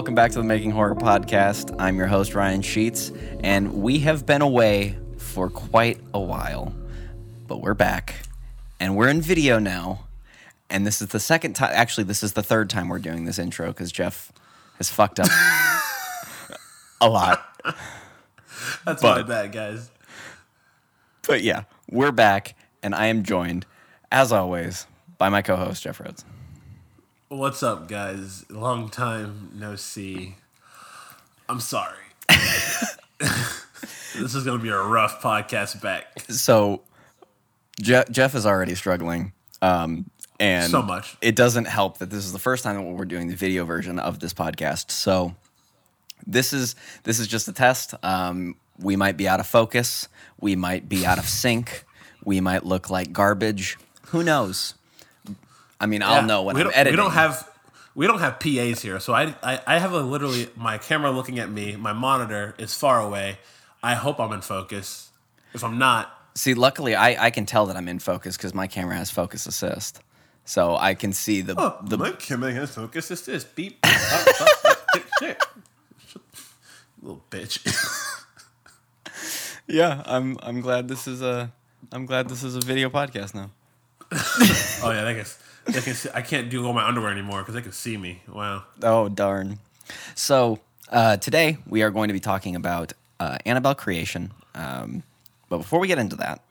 Welcome back to the Making Horror Podcast. I'm your host, Ryan Sheets, and we have been away for quite a while, but we're back and we're in video now. And this is the second time, actually, this is the third time we're doing this intro because Jeff has fucked up a lot. That's But- my bad, guys. But yeah, we're back, and I am joined, as always, by my co host, Jeff Rhodes. What's up, guys? Long time no see. I'm sorry. this is gonna be a rough podcast back. So, Je- Jeff is already struggling. Um, and So much. It doesn't help that this is the first time that we're doing the video version of this podcast. So, this is this is just a test. Um, we might be out of focus. We might be out of sync. We might look like garbage. Who knows? I mean, I'll Yeah, know when we I'm editing. We don't have we don't have PAs here, so I, I I have a literally my camera looking at me. My monitor is far away. I hope I'm in focus. If I'm not, See, luckily, I, I can tell that I'm in focus because my camera has focus assist, so I can see the oh, the my camera has focus. This beep. beep up, up, up, shit. Little bitch. Yeah, I'm I'm glad this is a I'm glad this is a video podcast now. Oh yeah, they can. They can. See, I can't do all my underwear anymore because they can see me. Wow. Oh darn. So uh, today we are going to be talking about uh, Annabelle creation. Um, but before we get into that,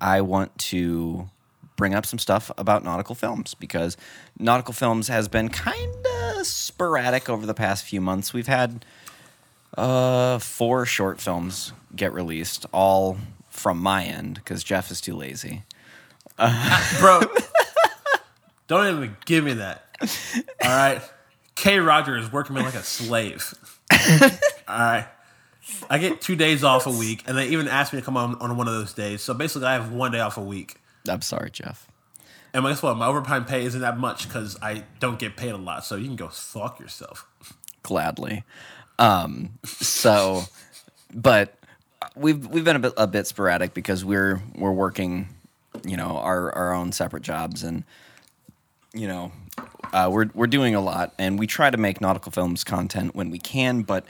I want to bring up some stuff about nautical films because nautical films has been kind of sporadic over the past few months. We've had uh, four short films get released, all from my end because Jeff is too lazy. bro. Don't even give me that. All right, K. Roger is working me like a slave. All right, I get two days off a week, and they even ask me to come on on one of those days. So basically, I have one day off a week. I'm sorry, Jeff. And guess what? My overtime pay isn't that much because I don't get paid a lot. So you can go fuck yourself. gladly. Um, so, but we've we've been a bit a bit sporadic because we're we're working, you know, our our own separate jobs, and you know, uh, we're we're doing a lot, and we try to make nautical films content when we can, but.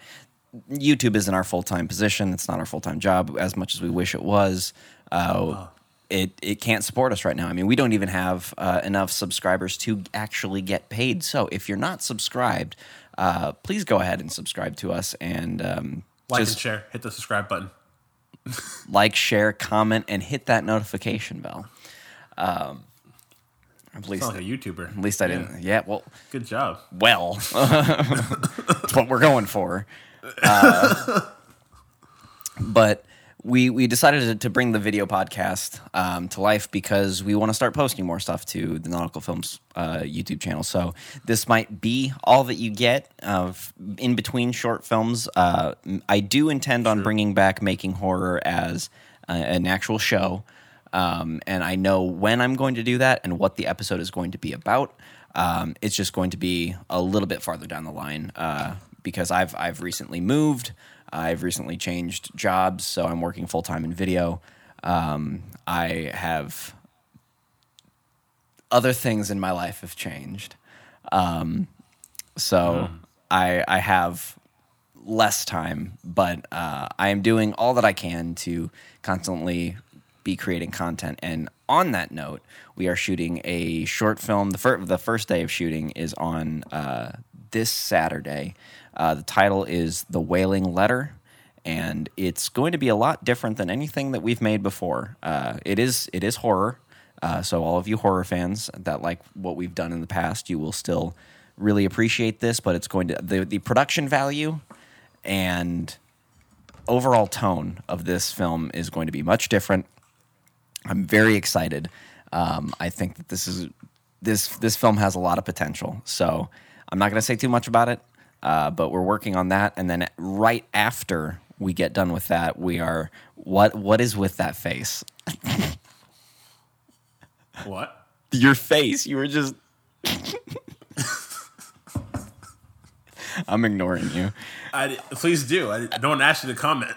YouTube isn't our full time position. It's not our full time job as much as we wish it was. Uh, it it can't support us right now. I mean, we don't even have uh, enough subscribers to actually get paid. So if you're not subscribed, uh, please go ahead and subscribe to us and um, Like and share. Hit the subscribe button. like, share, comment, and hit that notification bell. Um, at least, like a YouTuber. at least I didn't. Yeah, well, Good job. well, that's what we're going for. Uh, but we we decided to, to bring the video podcast um, to life because we want to start posting more stuff to the Nautical Films uh, YouTube channel. So this might be all that you get of in between short films. Uh, I do intend on bringing back Making Horror as uh, an actual show. Um, and I know when I'm going to do that and what the episode is going to be about. Um, it's just going to be a little bit farther down the line uh, because I've I've recently moved. I've recently changed jobs, so I'm working full time in video. Um, I have other things in my life have changed, um, so I I have less time, but uh, I am doing all that I can to constantly be creating content. And on that note, we are shooting a short film. The, fir- the first day of shooting is on uh, this Saturday. Uh, the title is The Wailing Letter. And it's going to be a lot different than anything that we've made before. Uh, it is it is horror, uh, so all of you horror fans that like what we've done in the past, you will still really appreciate this. But it's going to the the production value and overall tone of this film is going to be much different. I'm very excited. Um, I think that this is this this film has a lot of potential. So I'm not going to say too much about it, uh, but we're working on that. And then right after we get done with that, we are what what is with that face? What? Your face. You were just. I'm ignoring you. I, please do. I, no one asked you to comment.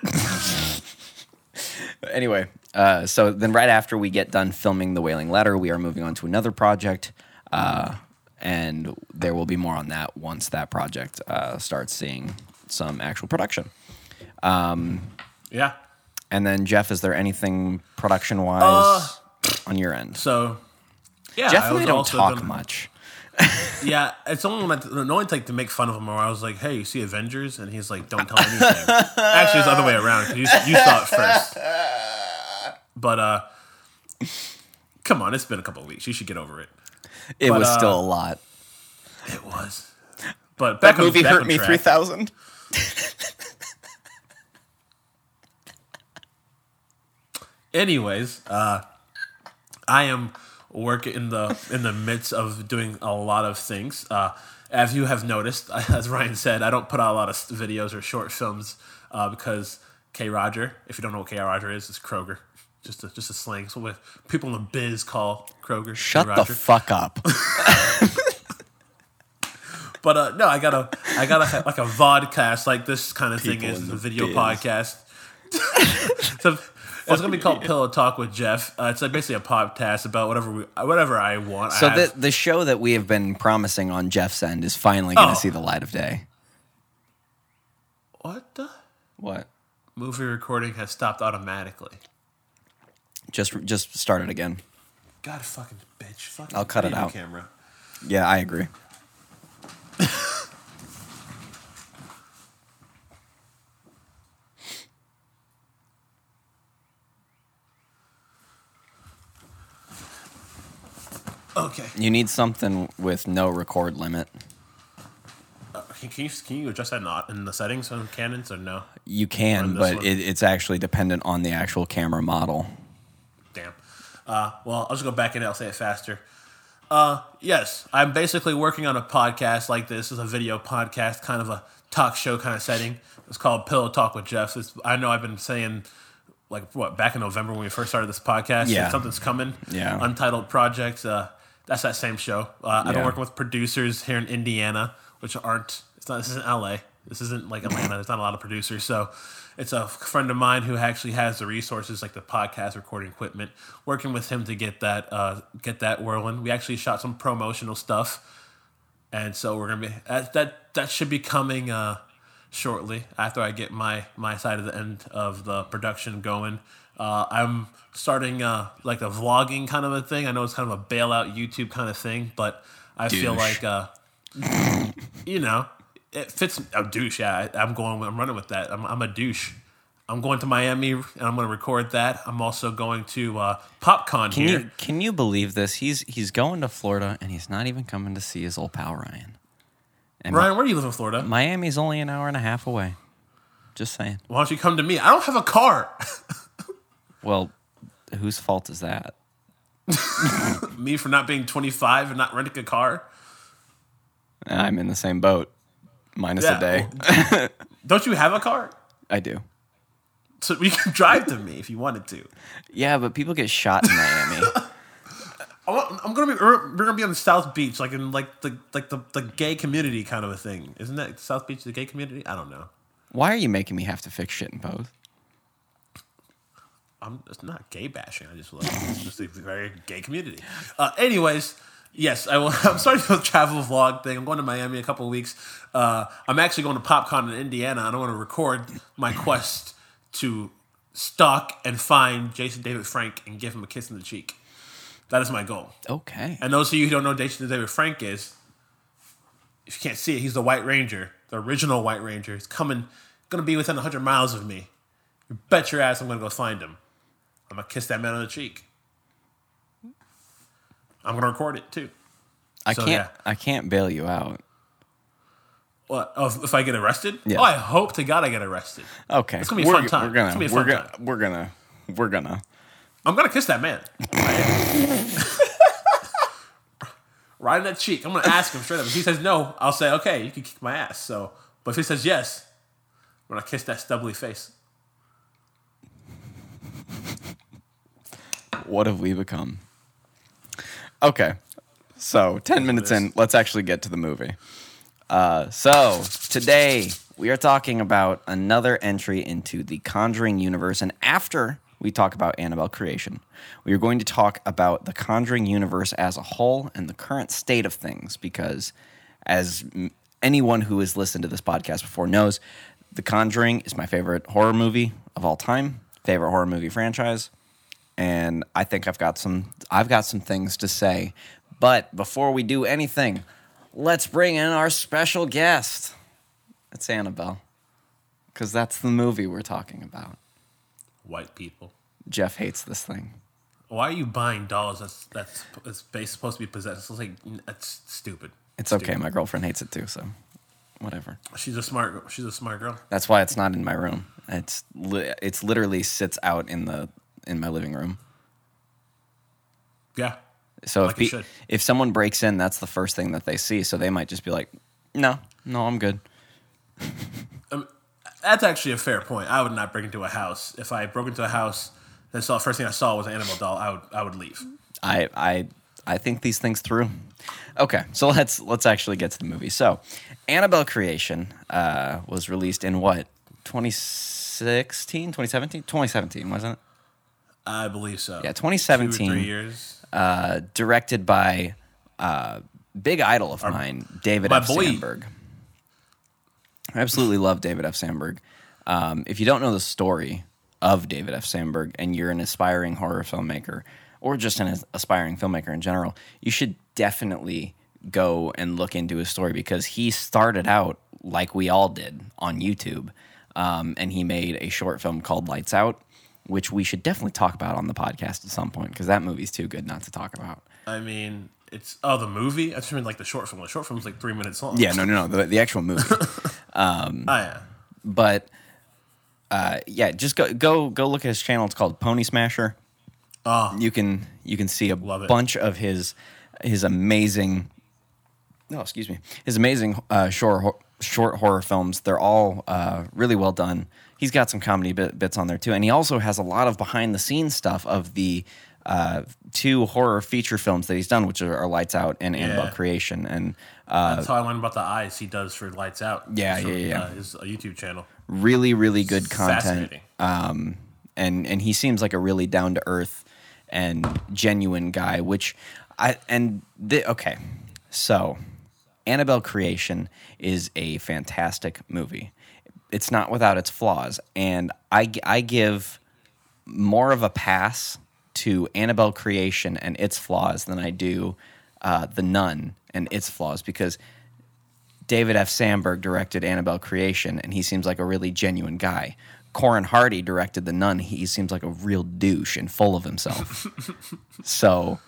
anyway, uh, so then right after we get done filming the Wailing Letter, we are moving on to another project. Uh, and there will be more on that once that project uh, starts seeing some actual production. Yeah. And then Jeff, is there anything production wise Uh, on your end? So, yeah. Jeff I and I was don't talk gonna- much. Yeah, it's only when I, no one like to make fun of him. Or I was like, "Hey, you see Avengers?" And he's like, "Don't tell me anything." Actually, it's the other way around. You, you saw it first. But uh, come on, it's been a couple of weeks. You should get over it. It But, was uh, still a lot. It was. But back That movie back hurt me three thousand. Anyways, uh, I am working in the in the midst of doing a lot of things. Uh, as you have noticed, as Ryan said, I don't put out a lot of videos or short films uh, because K. Roger. If you don't know what K. Roger is, it's Kroger. Just a, just a slang. So what people in the biz call Kroger. Shut the fuck up. But uh, no, I got a I got a like a vodcast like this kind of thing People is in a video biz. podcast. so it's gonna be called Pillow Talk with Jeff. Uh, it's like basically a podcast about whatever we whatever I want. So I the the show that we have been promising on Jeff's end is finally going to Oh. see the light of day. what the What? movie recording has stopped automatically? Just just start it again. God fucking bitch! Fucking I'll cut it out. Camera. Yeah, I agree. Okay. You need something with no record limit. Uh, can, can you can you adjust that not in the settings on Canons or no? You can, but it, it's actually dependent on the actual camera model. Uh, well, I'll just go back in. I'll say it faster. Uh, yes, I'm basically working on a podcast like this. It's a video podcast, kind of a talk show kind of setting. It's called Pillow Talk with Jeff. It's, I know I've been saying, like, what, back in November when we first started this podcast? Yeah. Something's coming. Yeah. Untitled Project. Uh, that's that same show. Uh, I've been working with producers here in Indiana, which aren't, it's not, this isn't LA. This isn't like Atlanta. There's not a lot of producers. So it's a friend of mine who actually has the resources like the podcast recording equipment. Working with him to get that uh, get that whirling. We actually shot some promotional stuff, and so we're gonna be that that, that should be coming uh, shortly after I get my my side of the end of the production going. Uh, I'm starting uh, like a vlogging kind of a thing. I know it's kind of a bailout YouTube kind of thing, but I feel like uh, you know, it fits a douche. Yeah, I'm going. I'm running with that. I'm, I'm a douche. I'm going to Miami and I'm going to record that. I'm also going to uh, PopCon Can here. you can you believe this? He's he's going to Florida and he's not even coming to see his old pal Ryan. And Ryan, where do you live in Florida? Miami's only an hour and a half away. Just saying. Why don't you come to me? I don't have a car. Well, whose fault is that? me for not being 25 and not renting a car. I'm in the same boat, minus Yeah, a day. Don't you have a car? I do. So you can drive to me if you wanted to. Yeah, but people get shot in Miami. I'm gonna be. We're gonna be on the South Beach, like in like the like the, the gay community kind of a thing, isn't that South Beach the gay community? I don't know. Why are you making me have to fix shit in both? I'm it's not gay bashing. I just like it's just a very gay community. Uh, anyways, yes, I will. I'm starting the travel vlog thing. I'm going to Miami in a couple of weeks. Uh, I'm actually going to PopCon in Indiana. and I want to record my quest to stalk and find Jason David Frank and give him a kiss in the cheek. That is my goal. Okay. And those of you who don't know Jason David Frank is, if you can't see it, he's the White Ranger, the original White Ranger. He's coming, going to be within 100 miles of me. You bet your ass I'm going to go find him. I'm going to kiss that man on the cheek. I'm going to record it too. I So, can't yeah. I can't bail you out. What? Oh, if- I get arrested? Yeah. Oh, I hope to God I get arrested. Okay. It's gonna be a we're, fun time. We're gonna It's gonna be a we're fun gonna time. we're gonna we're gonna I'm going to kiss that man. right in that cheek. I'm going to ask him straight up. If he says no, I'll say, okay, you can kick my ass. So, But if he says yes, I'm going to kiss that stubbly face. what have we become? Okay. So, 10 minutes in, let's actually get to the movie. Uh, so, today we are talking about another entry into the Conjuring universe. And after we talk about Annabelle creation. We are going to talk about the Conjuring universe as a whole and the current state of things because, as m- anyone who has listened to this podcast before knows, The Conjuring is my favorite horror movie of all time, favorite horror movie franchise, and I think I've got some I've got some things to say. But before we do anything, let's bring in our special guest. It's Annabelle. Because that's the movie we're talking about. White people. Jeff hates this thing. Why are you buying dolls? That's that's that's based, supposed to be possessed. It's like that's stupid. It's okay. My girlfriend hates it too, so whatever. She's a smart. girl. She's a smart girl. That's why it's not in my room. It's li- it's literally sits out in the in my living room. Yeah. So Like if pe- if someone breaks in, that's the first thing that they see. So they might just be like, "No, no, I'm good." That's actually a fair point. I would not break into a house. If I broke into a house and saw first thing I saw was an Annabelle doll, I would I would leave. I I I think these things through. Okay, so let's let's actually get to the movie. So, Annabelle Creation uh, was released in what 2016, 2017, 2017, wasn't it? I believe so. Yeah, Two or 2017. three years. Uh, directed by uh, big idol of mine, David F. boy. Sandberg. I absolutely love David F. Sandberg. Um, if you don't know the story of David F. Sandberg and you're an aspiring horror filmmaker or just an aspiring filmmaker in general, you should definitely go and look into his story because he started out like we all did on YouTube. Um, and he made a short film called Lights Out, which we should definitely talk about on the podcast at some point because that movie's too good not to talk about. I mean, it's oh the movie. I just mean like the short film. The short film's like three minutes long. Yeah, no, no, no, the, the actual movie. Oh yeah. but uh, yeah, just go go go look at his channel. It's called Pony Smasher. Oh, You can you can see a bunch of his his amazing. No, excuse me. His amazing uh, short short horror films. They're all uh, really well done. He's got some comedy bit, bits on there too, and he also has a lot of behind the scenes stuff of the uh, two horror feature films that he's done, which are, are Lights Out and Annabelle Creation. And uh, that's how I learned about the eyes he does for Lights Out. Yeah, yeah, yeah. Uh, his uh, YouTube channel. really really good content Fascinating. um and and he seems like a really down to earth and genuine guy which i and the, okay so annabelle creation is a fantastic movie it's not without its flaws and i i give more of a pass to annabelle creation and its flaws than i do uh, the nun and its flaws because David F. Sandberg directed Annabelle Creation, and he seems like a really genuine guy. Corin Hardy directed The Nun. He seems like a real douche and full of himself. so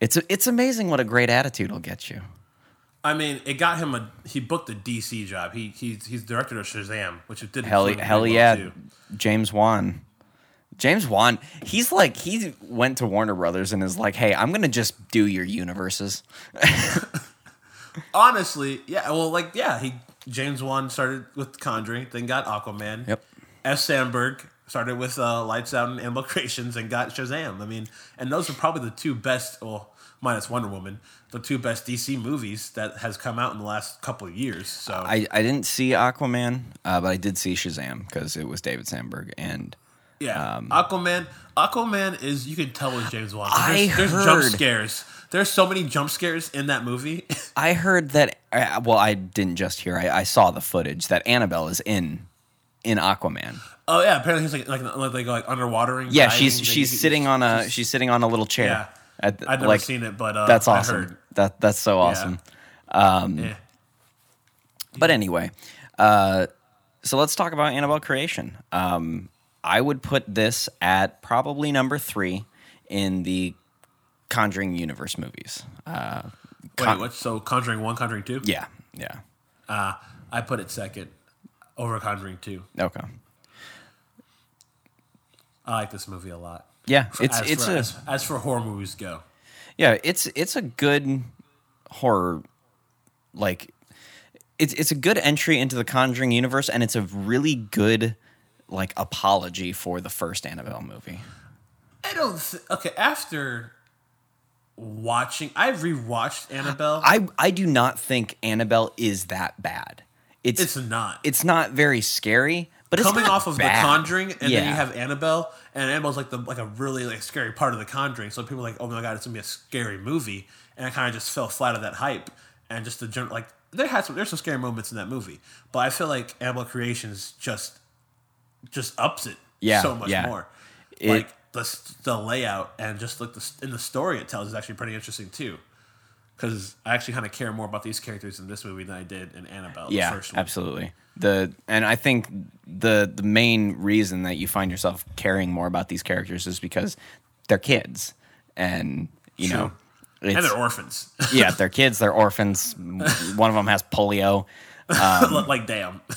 it's it's amazing what a great attitude will get you. I mean, it got him a. He booked a DC job. He he's he's director of Shazam, which it did Hell, hell yeah, too. James Wan. James Wan, he's like he went to Warner Brothers and is like, "Hey, I'm gonna just do your universes." Honestly, yeah. Well, like yeah, he James Wan started with Conjuring, then got Aquaman. Yep. F. Sandberg started with uh, Lights Out and Annabelle Creations and got Shazam. I mean, and those are probably the two best, well, minus Wonder Woman, the two best DC movies that has come out in the last couple of years. So I, I didn't see Aquaman, uh, but I did see Shazam because it was David Sandberg and yeah, um, Aquaman. Aquaman is you can tell it's James Wan. I There's, there's jump scares. There's so many jump scares in that movie. I heard that. Uh, well, I didn't just hear. I, I saw the footage that Annabelle is in in Aquaman. oh yeah, apparently he's like like like, like, like underwatering. Yeah, she's she's sitting on a she's- she's sitting on a little chair. Yeah. I've never like, seen it, but uh, That's I awesome. heard. That that's so awesome. Yeah. But anyway, uh, so let's talk about Annabelle creation. Um, I would put this at probably number three in the Conjuring universe movies. Uh, Wait, Con- what? So Conjuring one, Conjuring two. yeah, yeah. Uh, I put it second over Conjuring two. Okay. I like this movie a lot. Yeah, it's as it's for, a as, as for horror movies go. Yeah, it's it's a good horror like it's it's a good entry into the Conjuring universe and it's a really good like apology for the first Annabelle movie. I don't. Th- okay, after watching, I rewatched Annabelle. I I do not think Annabelle is that bad. It's it's not. it's not very scary, But it's coming off of bad. The Conjuring, and then you have Annabelle, and Annabelle's like the like a really like scary part of The Conjuring. So people are like, oh my god, it's gonna be a scary movie, and I kind of just fell flat of that hype, and just the general like there had some there's some scary moments in that movie, but I feel like Annabelle Creations just just ups it Yeah, so much yeah. more. It- like the the layout and just like the in the story it tells is actually pretty interesting too. Because I actually kind of care more about these characters in this movie than I did in Annabelle. the yeah, first absolutely. The and I think the the main reason that you find yourself caring more about these characters is because they're kids, and you True. know, and they're orphans. yeah, they're kids. They're orphans. One of them has polio. like damn.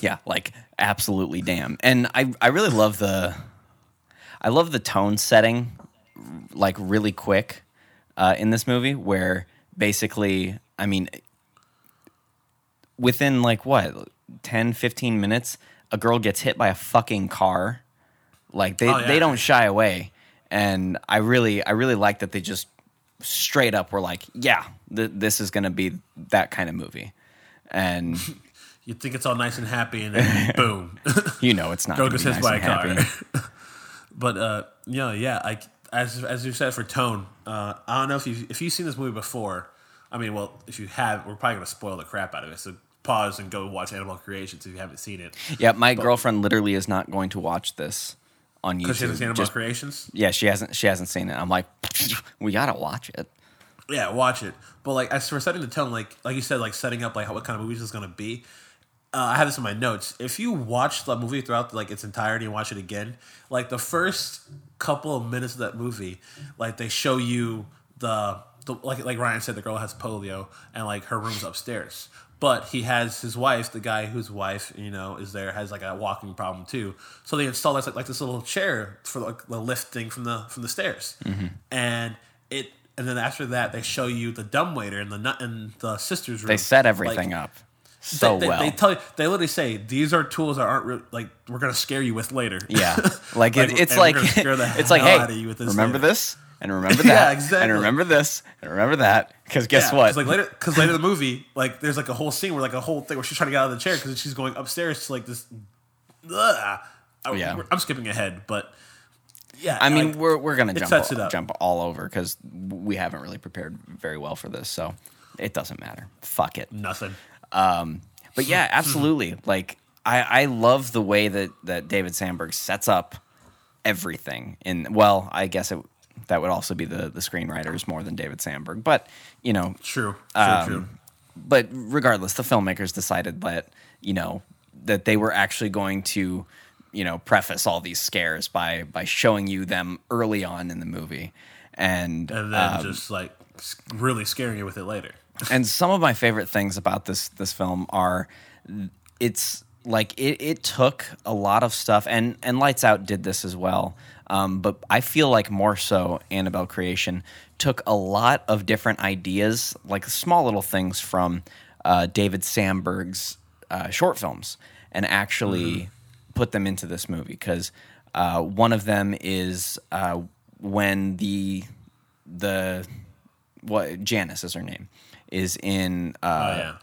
Yeah, like absolutely damn. And I I really love the I love the tone setting like really quick uh, in this movie where basically I mean within like what 10 15 minutes a girl gets hit by a fucking car. Like they Oh, yeah. they don't shy away. And I really I really like that they just straight up were like yeah th- this is going to be that kind of movie. And You think it's all nice and happy, and then boom, you know it's not gonna gets be hit nice by a car. but uh, you know, yeah, I as as you said for tone, uh, I don't know if you if you've seen this movie before. I mean, well, if you have, we're probably gonna spoil the crap out of it. So pause and go watch Annabelle Creations if you haven't seen it. Yeah, my girlfriend literally is not going to watch this on YouTube. Because she hasn't seen Annabelle Just- Creations. yeah, she hasn't. She hasn't seen it. I'm like, we gotta watch it. Yeah, watch it. But like as for setting the tone, like like you said, like setting up like how, what kind of movies is gonna be. Uh, I have this in my notes. If you watch the movie throughout like its entirety and watch it again, like the first couple of minutes of that movie, like they show you the, the like like Ryan said, the girl has polio and like her room's upstairs. But he has his wife, the guy whose wife you know is there, has like a walking problem too. So they install this like, like this little chair for like the lifting from the from the stairs, mm-hmm. and it and then after that they show you the dumbwaiter in the nut in the sister's room. They set everything Like, up so they, they, well. They tell you, they literally say these are tools that aren't re- like we're gonna scare you with later. yeah, like, Like, it, it's like it's like hey, out of you with this remember later. this and remember that Yeah, exactly. and remember this and remember that because guess Yeah, what? 'cause, Like later, because later in the movie, like there's like a whole scene where like a whole thing where she's trying to get out of the chair because she's going upstairs to like this. Ugh. I, Yeah. I'm skipping ahead, but yeah, I mean, like, we're we're gonna jump jump all over because we haven't really prepared very well for this, so it doesn't matter. Fuck it. nothing. But yeah, absolutely. Like I, I love the way that that David Sandberg sets up everything. In well, I guess it that would also be the the screenwriters more than David Sandberg. But you know, True, true, Um, true. but regardless, the filmmakers decided that you know that they were actually going to you know preface all these scares by by showing you them early on in the movie, and And then um, just like really scaring you with it later. And some of my favorite things about this this film are it's like it, it took a lot of stuff and and lights out did this as well um, but i feel like more so annabelle creation took a lot of different ideas like small little things from uh, david sandberg's uh, short films and actually put them into this movie because uh, one of them is uh, when the the what Janice is her name is in Oh uh, yeah,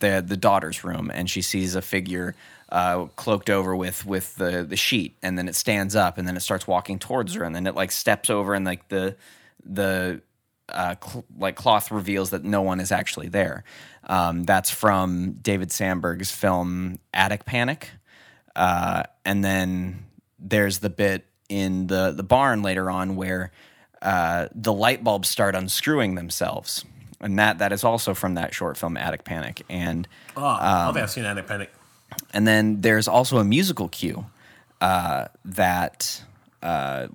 the the daughter's room and she sees a figure uh, cloaked over with with the the sheet and then it stands up and then it starts walking towards her and then it like steps over and like the the uh, cl- like cloth reveals that no one is actually there. Um, that's from David Sandberg's film Attic Panic, uh, and then there's the bit in the the barn later on where uh, the light bulbs start unscrewing themselves, and that that is also from that short film Attic Panic. And oh, think I've seen Attic Panic. and then there's also a musical cue uh, that uh,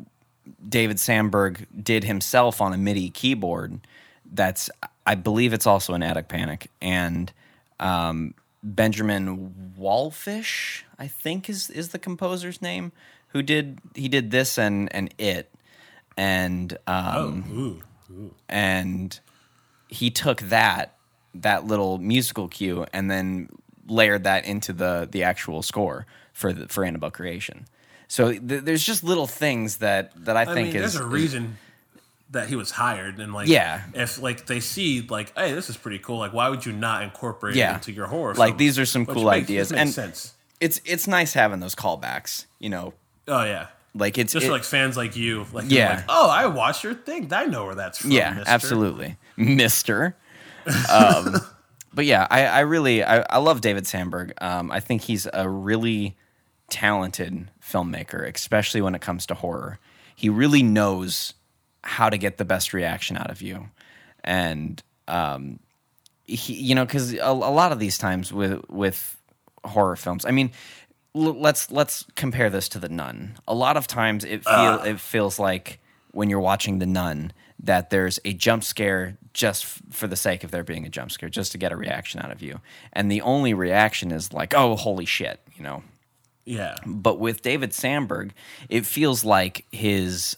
David Sandberg did himself on a MIDI keyboard. That's I believe it's also an Attic Panic, and um, Benjamin Wallfisch, I think is is the composer's name, who did he did this and and it, and um, Oh, ooh, and he took that that little musical cue and then layered that into the the actual score for the, for Annabelle Creation. So th- there's just little things that that I, I think mean, is there's a reason that he was hired, and like, Yeah. if like they see like, hey, this is pretty cool. Like, why would you not incorporate Yeah. it into your horror? Like, film? these are some Which cool makes- ideas. makes And- sense. it's it's nice having those callbacks. You know, Oh yeah. like it's Just it- for like fans like you, like Yeah. like, oh, I watched your thing. I know where that's from. yeah, mister." absolutely, Mister. Um, but yeah, I, I really I, I love David Sandberg. Um, I think he's a really talented filmmaker, especially when it comes to horror. He really knows how to get the best reaction out of you, and um, he, you know, because a, a lot of these times with with horror films, I mean, l- let's let's compare this to The Nun. A lot of times it feel it feels like when you're watching The Nun that there's a jump scare just f- for the sake of there being a jump scare, just to get a reaction out of you, and the only reaction is like, "Oh, holy shit," you know. Yeah. But with David Sandberg, it feels like his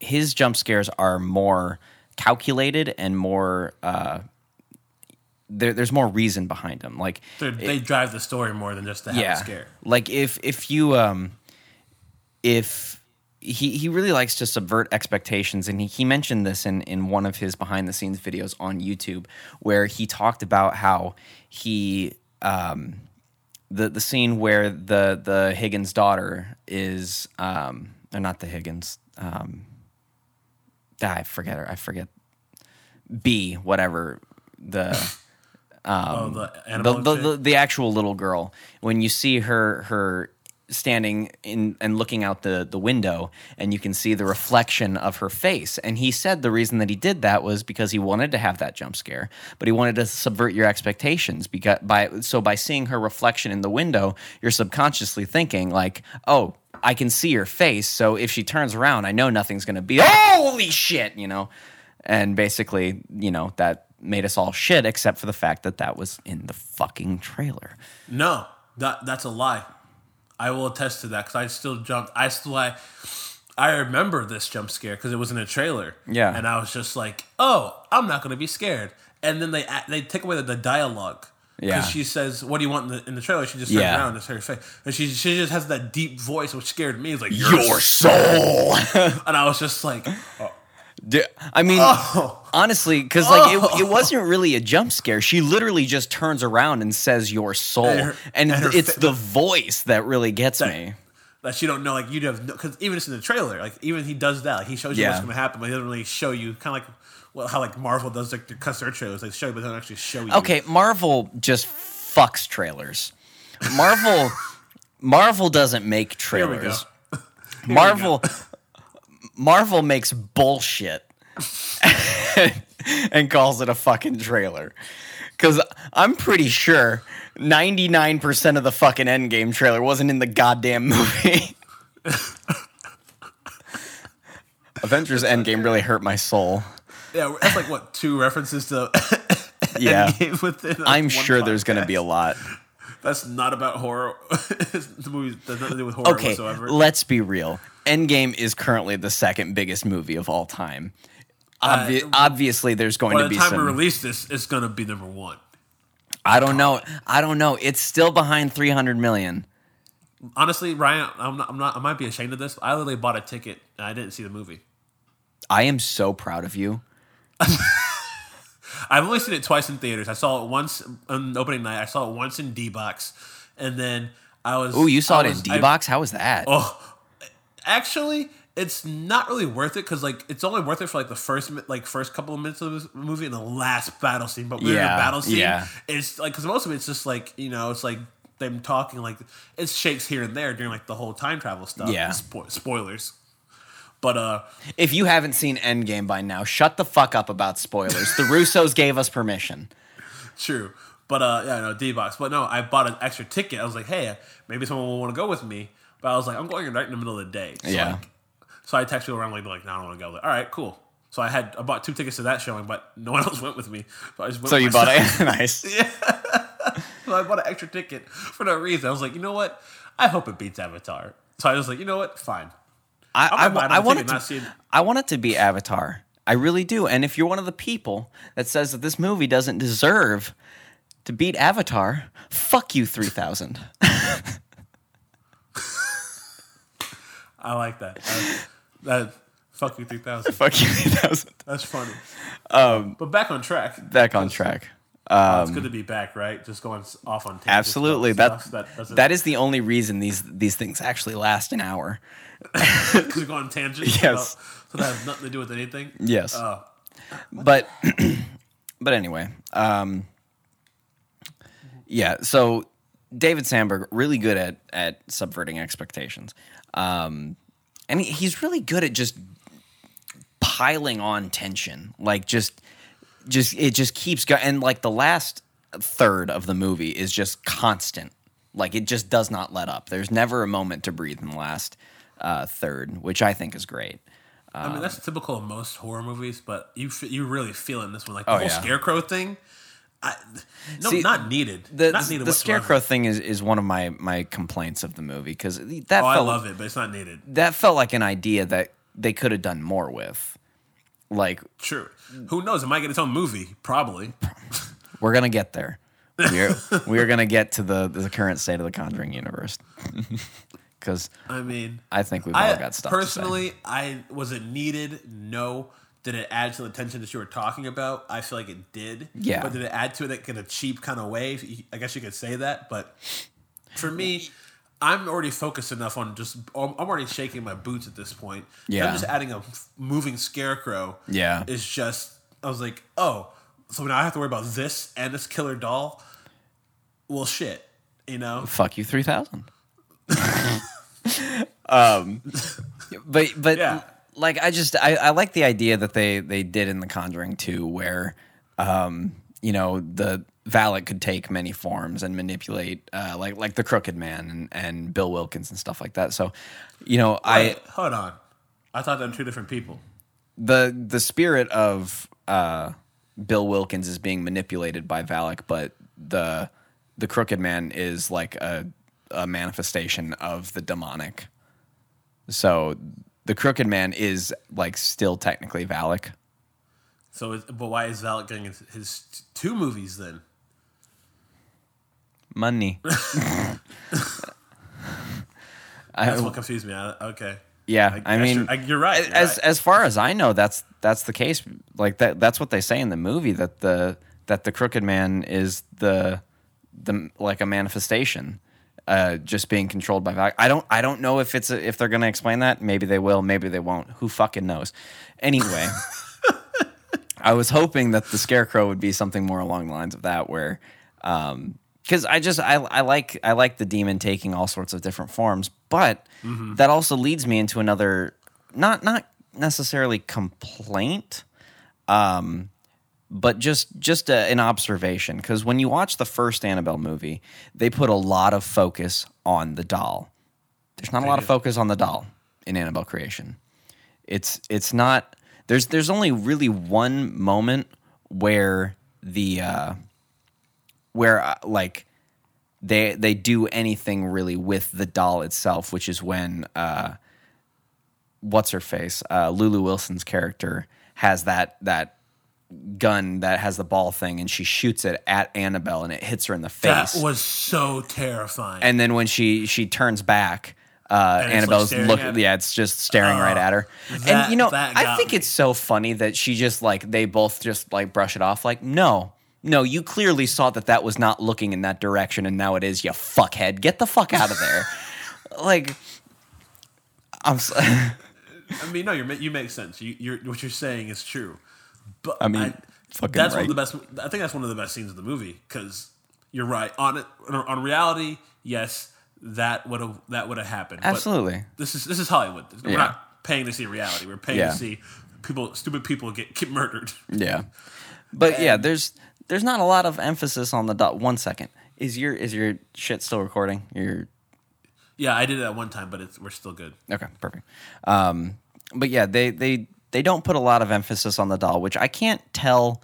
his jump scares are more calculated and more. Uh, there, there's more reason behind them. Like they drive the story more than just to have yeah, a scare. like if if you um if he he really likes to subvert expectations and he, he mentioned this in in one of his behind the scenes videos on YouTube where he talked about how he um the the scene where the the Higgins daughter is um or not the Higgins um ah, I forget her I forget B whatever the oh, the the, animal. the, chick? the, the actual little girl when you see her her standing in and looking out the the window and you can see the reflection of her face and he said the reason that he did that was because he wanted to have that jump scare but he wanted to subvert your expectations because by so by seeing her reflection in the window you're subconsciously thinking like oh I can see her face so if she turns around I know nothing's going to be holy shit you know and basically, you know, that made us all shit, except for the fact that that was in the fucking trailer. No, that that's a lie. I will attest to that because I still jumped. I still I, I remember this jump scare because it was in a trailer. Yeah. and I was just like, "Oh, I'm not gonna be scared." And then they they take away the, the dialogue. Yeah. Because she says, "What do you want in the, in the trailer?" She just turns Yeah. around and it's her face, and she she just has that deep voice, which scared me. It's like your, soul. and I was just like, oh, I mean, oh. honestly, because like it, it oh. wasn't really a jump scare. She literally just turns around and says "your soul," and, And her- and her it's fa- the voice that really gets me. that you don't know, like you have, because even it's in the trailer, like even he does that, like he shows you what's going to happen, but he doesn't really show you, kind of like well, how like Marvel does like their cuss their trailers, they show you, but they don't actually show you. Okay, Marvel just fucks trailers. Marvel, Marvel doesn't make here we go. trailers. Marvel Marvel makes bullshit and calls it a fucking trailer. Cuz I'm pretty sure 99% of the fucking Endgame trailer wasn't in the goddamn movie. Avengers Endgame really hurt my soul. Yeah, that's like what two references to Yeah. Endgame within. like, I'm sure there's going to be a lot. That's not about horror. the movie does nothing to do with horror Okay, whatsoever. let's be real. Endgame is currently the second biggest movie of all time. Obvi- Uh, obviously, there's going to be. By to the time some. we release this, it's gonna be number one. I don't know. I don't know. It's still behind 300 million. Honestly, Ryan, I'm not. I'm not. I might be ashamed of this. I literally bought a ticket and I didn't see the movie. I am so proud of you. I've only seen it twice in theaters. I saw it once on opening night. I saw it once in D box, and then I was. Oh, you saw I it in was- D I- box. How was that? Oh, actually, it's not really worth it because like it's only worth it for like the first like first couple of minutes of the movie and the last battle scene. But when you're in Yeah, the battle scene, yeah. it's like because most of it's just like you know it's like them talking like it shakes here and there during like the whole time travel stuff. Yeah. Spo- spoilers. But uh, If you haven't seen Endgame by now, shut the fuck up about spoilers. The Russos gave us permission. True. But uh, yeah, no D box. But no, I bought an extra ticket. I was like, hey, maybe someone will want to go with me. But I was like, I'm going right in the middle of the day. So Yeah. Like, so I texted around like, like, no, I don't want to go. Like, All right, cool. So I had I bought two tickets to that showing, but no one else went with me. So I just went So you bought it? nice. So I bought an extra ticket for no reason. I was like, you know what? I hope it beats Avatar. So I was like, you know what? Fine. I, I, gonna I want it to, not see it. I want it to be Avatar. I really do. And if you're one of the people that says that this movie doesn't deserve to beat Avatar, fuck you, 3000. I like that. That, that fuck you, three thousand. fuck you, 3000. That's funny. Um, but back on track. Back on track. Oh, it's good to be back, right? Just going off on tangents Absolutely. That, that that is the only reason these these things actually last an hour. because we go on tangents. Yes. about- so that has nothing to do with anything. Yes. Oh, but but anyway, um, yeah. So David Sandberg really good at at subverting expectations, um, and he, he's really good at just piling on tension, like just just it just keeps going. And like the last third of the movie is just constant, like it just does not let up. There's never a moment to breathe in the last uh, third, which I think is great. I mean that's typical of most horror movies, but you f- you really feel it in this one, like the Oh, whole yeah. scarecrow thing. I, no, See, not needed. the not needed the scarecrow thing is, is one of my my complaints of the movie because that Oh, I felt love it, but it's not needed. that felt like an idea that they could have done more with. Like True. Who knows? It might get its own movie. Probably. we're gonna get there. We're we're gonna get to the the current state of the Conjuring universe because I mean, I think we've all I got stuff. personally, I was it needed? No. Did it add to the tension that you were talking about? I feel like it did. Yeah. But did it add to it in a cheap kind of way? I guess you could say that. But for me, I'm already focused enough on just. I'm already shaking my boots at this point. Yeah. I'm just adding a moving scarecrow. Yeah. Is just. I was like, oh, so now I have to worry about this and this killer doll. Well, shit. You know. Fuck you, three thousand. um, but but Yeah. Like I just I, I like the idea that they they did in the Conjuring 2 where um you know the Valak could take many forms and manipulate uh, like like the Crooked Man and, and Bill Wilkins and stuff like that. So you know I hold on. I thought they were two different people. the the spirit of uh, Bill Wilkins is being manipulated by Valak, but the the Crooked Man is like a a manifestation of the demonic. So the Crooked Man is like still technically Valak. So, is, but why is Valak getting his, his two movies then? Money. That's I, what confused me. I, okay. yeah, I, guess mean, you're, I, you're right. you're as right. as far as I know, that's that's the case. Like that, that's what they say in the movie that the that the crooked man is the the like a manifestation, uh, just being controlled by Valak. I don't I don't know if it's a, if they're gonna explain that. Maybe they will. Maybe they won't. Who fucking knows? Anyway. I was hoping that the scarecrow would be something more along the lines of that, where, because I just I, I like I like the demon taking all sorts of different forms, but that also leads me into another not not necessarily complaint, um, but just just a, an observation. Because when you watch the first Annabelle movie, they put a lot of focus on the doll. There's not a lot of focus on the doll in Annabelle creation it's it's not there's there's only really one moment where the uh where uh, like they they do anything really with the doll itself which is when uh what's her face uh Lulu Wilson's character has that that gun that has the ball thing and she shoots it at Annabelle and it hits her in the face that was so terrifying. and then when she she turns back uh, And like, Annabelle's staring look. Yeah, it's just staring right at her. that- and you know, I think me. it's so funny that she just like they both just like brush it off. Like, no, no, you clearly saw that that was not looking in that direction, and now it is. You fuckhead, get the fuck out of there. like, I'm. So, I mean, no, you're, you make sense. You, you're what you're saying is true. But I mean, fucking that's one of the best. I think that's one of the best scenes of the movie because you're right on it. On reality, yes, that would have that would have happened. But absolutely. this is this is Hollywood. We're Yeah. not paying to see reality. We're paying Yeah. to see people, stupid people get get murdered. Yeah, but yeah, there's there's not a lot of emphasis on the dot. One second, is your is your shit still recording? Your Yeah, I did it at one time, but it's we're still good. Okay, perfect. Um, but yeah, they they they don't put a lot of emphasis on the doll, which I can't tell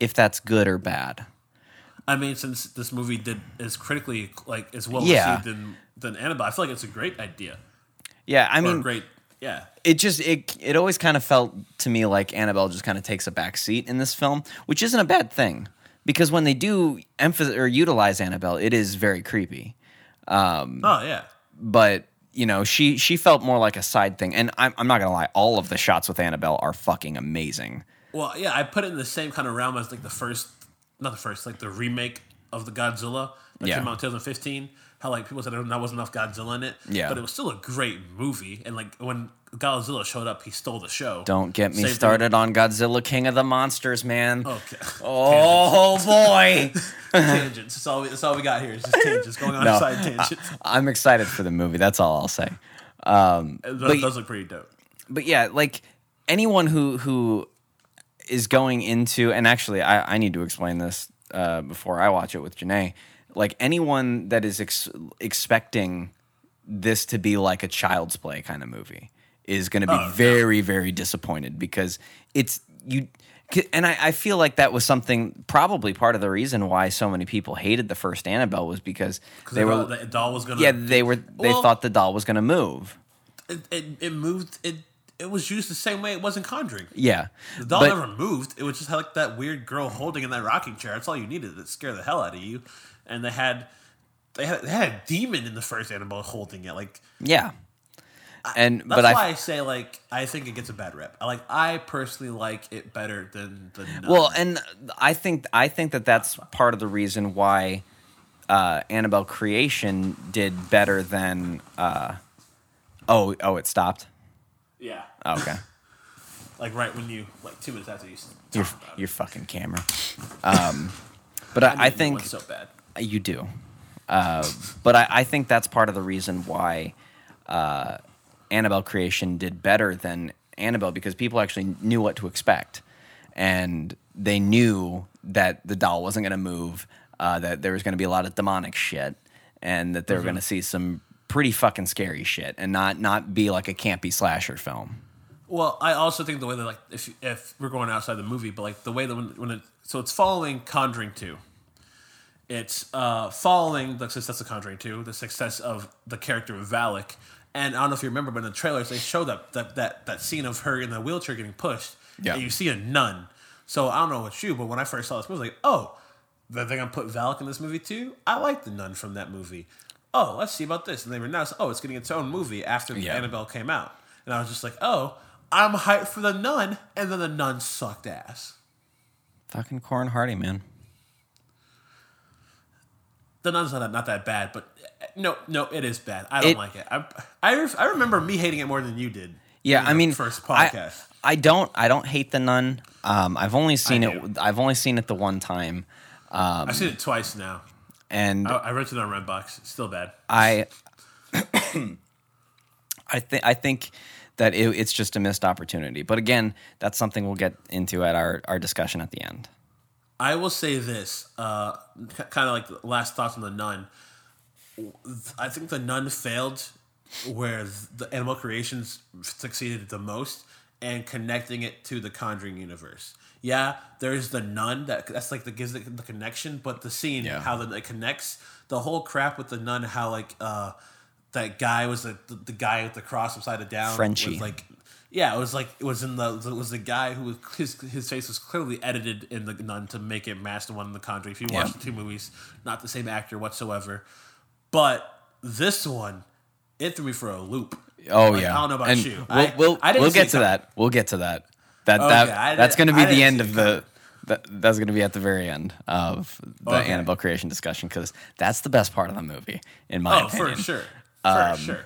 if that's good or bad. I mean, since this movie did is critically like as well Yeah. received than than Annabelle, I feel like it's a great idea. Yeah, I mean, great, yeah. it just it it always kind of felt to me like Annabelle just kind of takes a back seat in this film, which isn't a bad thing because when they do emphasize or utilize Annabelle, it is very creepy. Um, oh yeah, But you know, she she felt more like a side thing, and I'm I'm not gonna lie, all of the shots with Annabelle are fucking amazing. Well, yeah, I put it in the same kind of realm as like the first not the first, like the remake of the Godzilla that Yeah. came out in 2015. How like people said there wasn't enough Godzilla in it, Yeah. but it was still a great movie. And like when Godzilla showed up, he stole the show. Don't get me Same thing- started on Godzilla King of the Monsters, man. Okay. Oh boy. tangents. That's all. We, that's all we got here. Is just tangents going on No. side tangents. I'm excited for the movie. That's all I'll say. It but- does, does look pretty dope. but yeah, like anyone who who is going into and actually I, I need to explain this uh, before I watch it with Janae. Like anyone that is ex- expecting this to be like a child's play kind of movie is going to be Oh, no. very very disappointed because it's you and I, I feel like that was something probably part of the reason why so many people hated the first Annabelle was because they They were the doll was gonna. yeah they were they Well- thought the doll was going to move it, it, it moved. It it was used the same way it was in Conjuring. yeah The doll But- never moved. It was just like that weird girl holding in that rocking chair. That's all you needed to scare the hell out of you. And they had they had they had a demon in the first Annabelle holding it. Like yeah and that's but why I I, say like I think it gets a bad rep. Like I personally like it better than the Nun. Well, and I think I think that that's part of the reason why uh, Annabelle Creation did better than. Uh, oh, oh, it stopped. yeah, Oh, okay, like right when you like two minutes after you your talk about it. your fucking camera. Um, but I, I it think so bad. You do. Uh, but I, I think that's part of the reason why uh, Annabelle Creation did better than Annabelle because people actually knew what to expect. And they knew that the doll wasn't going to move, uh, that there was going to be a lot of demonic shit, and that they were going to see some pretty fucking scary shit and not, not be like a campy slasher film. Well, I also think the way that like if if we're going outside the movie, but like the way that when when it so it's following Conjuring two. It's uh, following the success of Conjuring two, the success of the character of Valak, and I don't know if you remember, but in the trailers they show that that that, that scene of her in the wheelchair getting pushed, Yeah. and you see a nun. So I don't know what you, but when I first saw this movie, I was like, oh, they're gonna put Valak in this movie too. I like the nun from that movie. Oh, let's see about this, and they announced, oh, it's getting its own movie after Yeah. Annabelle came out, and I was just like, oh, I'm hyped for the nun, and then the nun sucked ass. Fucking Corin Hardy, man. The nun's not that, not that bad, but uh, no, no, it is bad. I don't It- like it. I, I, I remember me hating it more than you did. Yeah, in I the mean, first I- podcast. I, don't. I don't hate the nun. Um, I've only seen I it. I've only seen it the one time, I've seen it twice now. and I, I rented it on Redbox. It's still bad. I, I think I think that it, it's just a missed opportunity. But again, that's something we'll get into at our our discussion at the end. I will say this, uh, kind of like last thoughts on the nun. I think the nun failed where the Annabelle Creations succeeded the most and connecting it to the Conjuring universe. Yeah, there's the nun that that's like the gives the, the connection, but the scene Yeah. how the, it connects the whole crap with the nun, how like uh, that guy was the, the the guy with the cross upside down, Frenchie. was like yeah, it was like it was in the it was the guy who was his his face was clearly edited in the Nun to make it match the one in the Conjuring. If you watch Yeah. the two movies, not the same actor whatsoever. But this one, it threw me for a loop. Oh Like, yeah, I don't know about and you. We'll we'll, I didn't we'll get to coming. that. We'll get to that. That Okay, that I that's going to be the end of the. That, that's going to be at the very end of the Okay. Annabelle creation discussion because that's the best part of the movie, in my oh, opinion. Oh, opinion. for sure, for um, sure.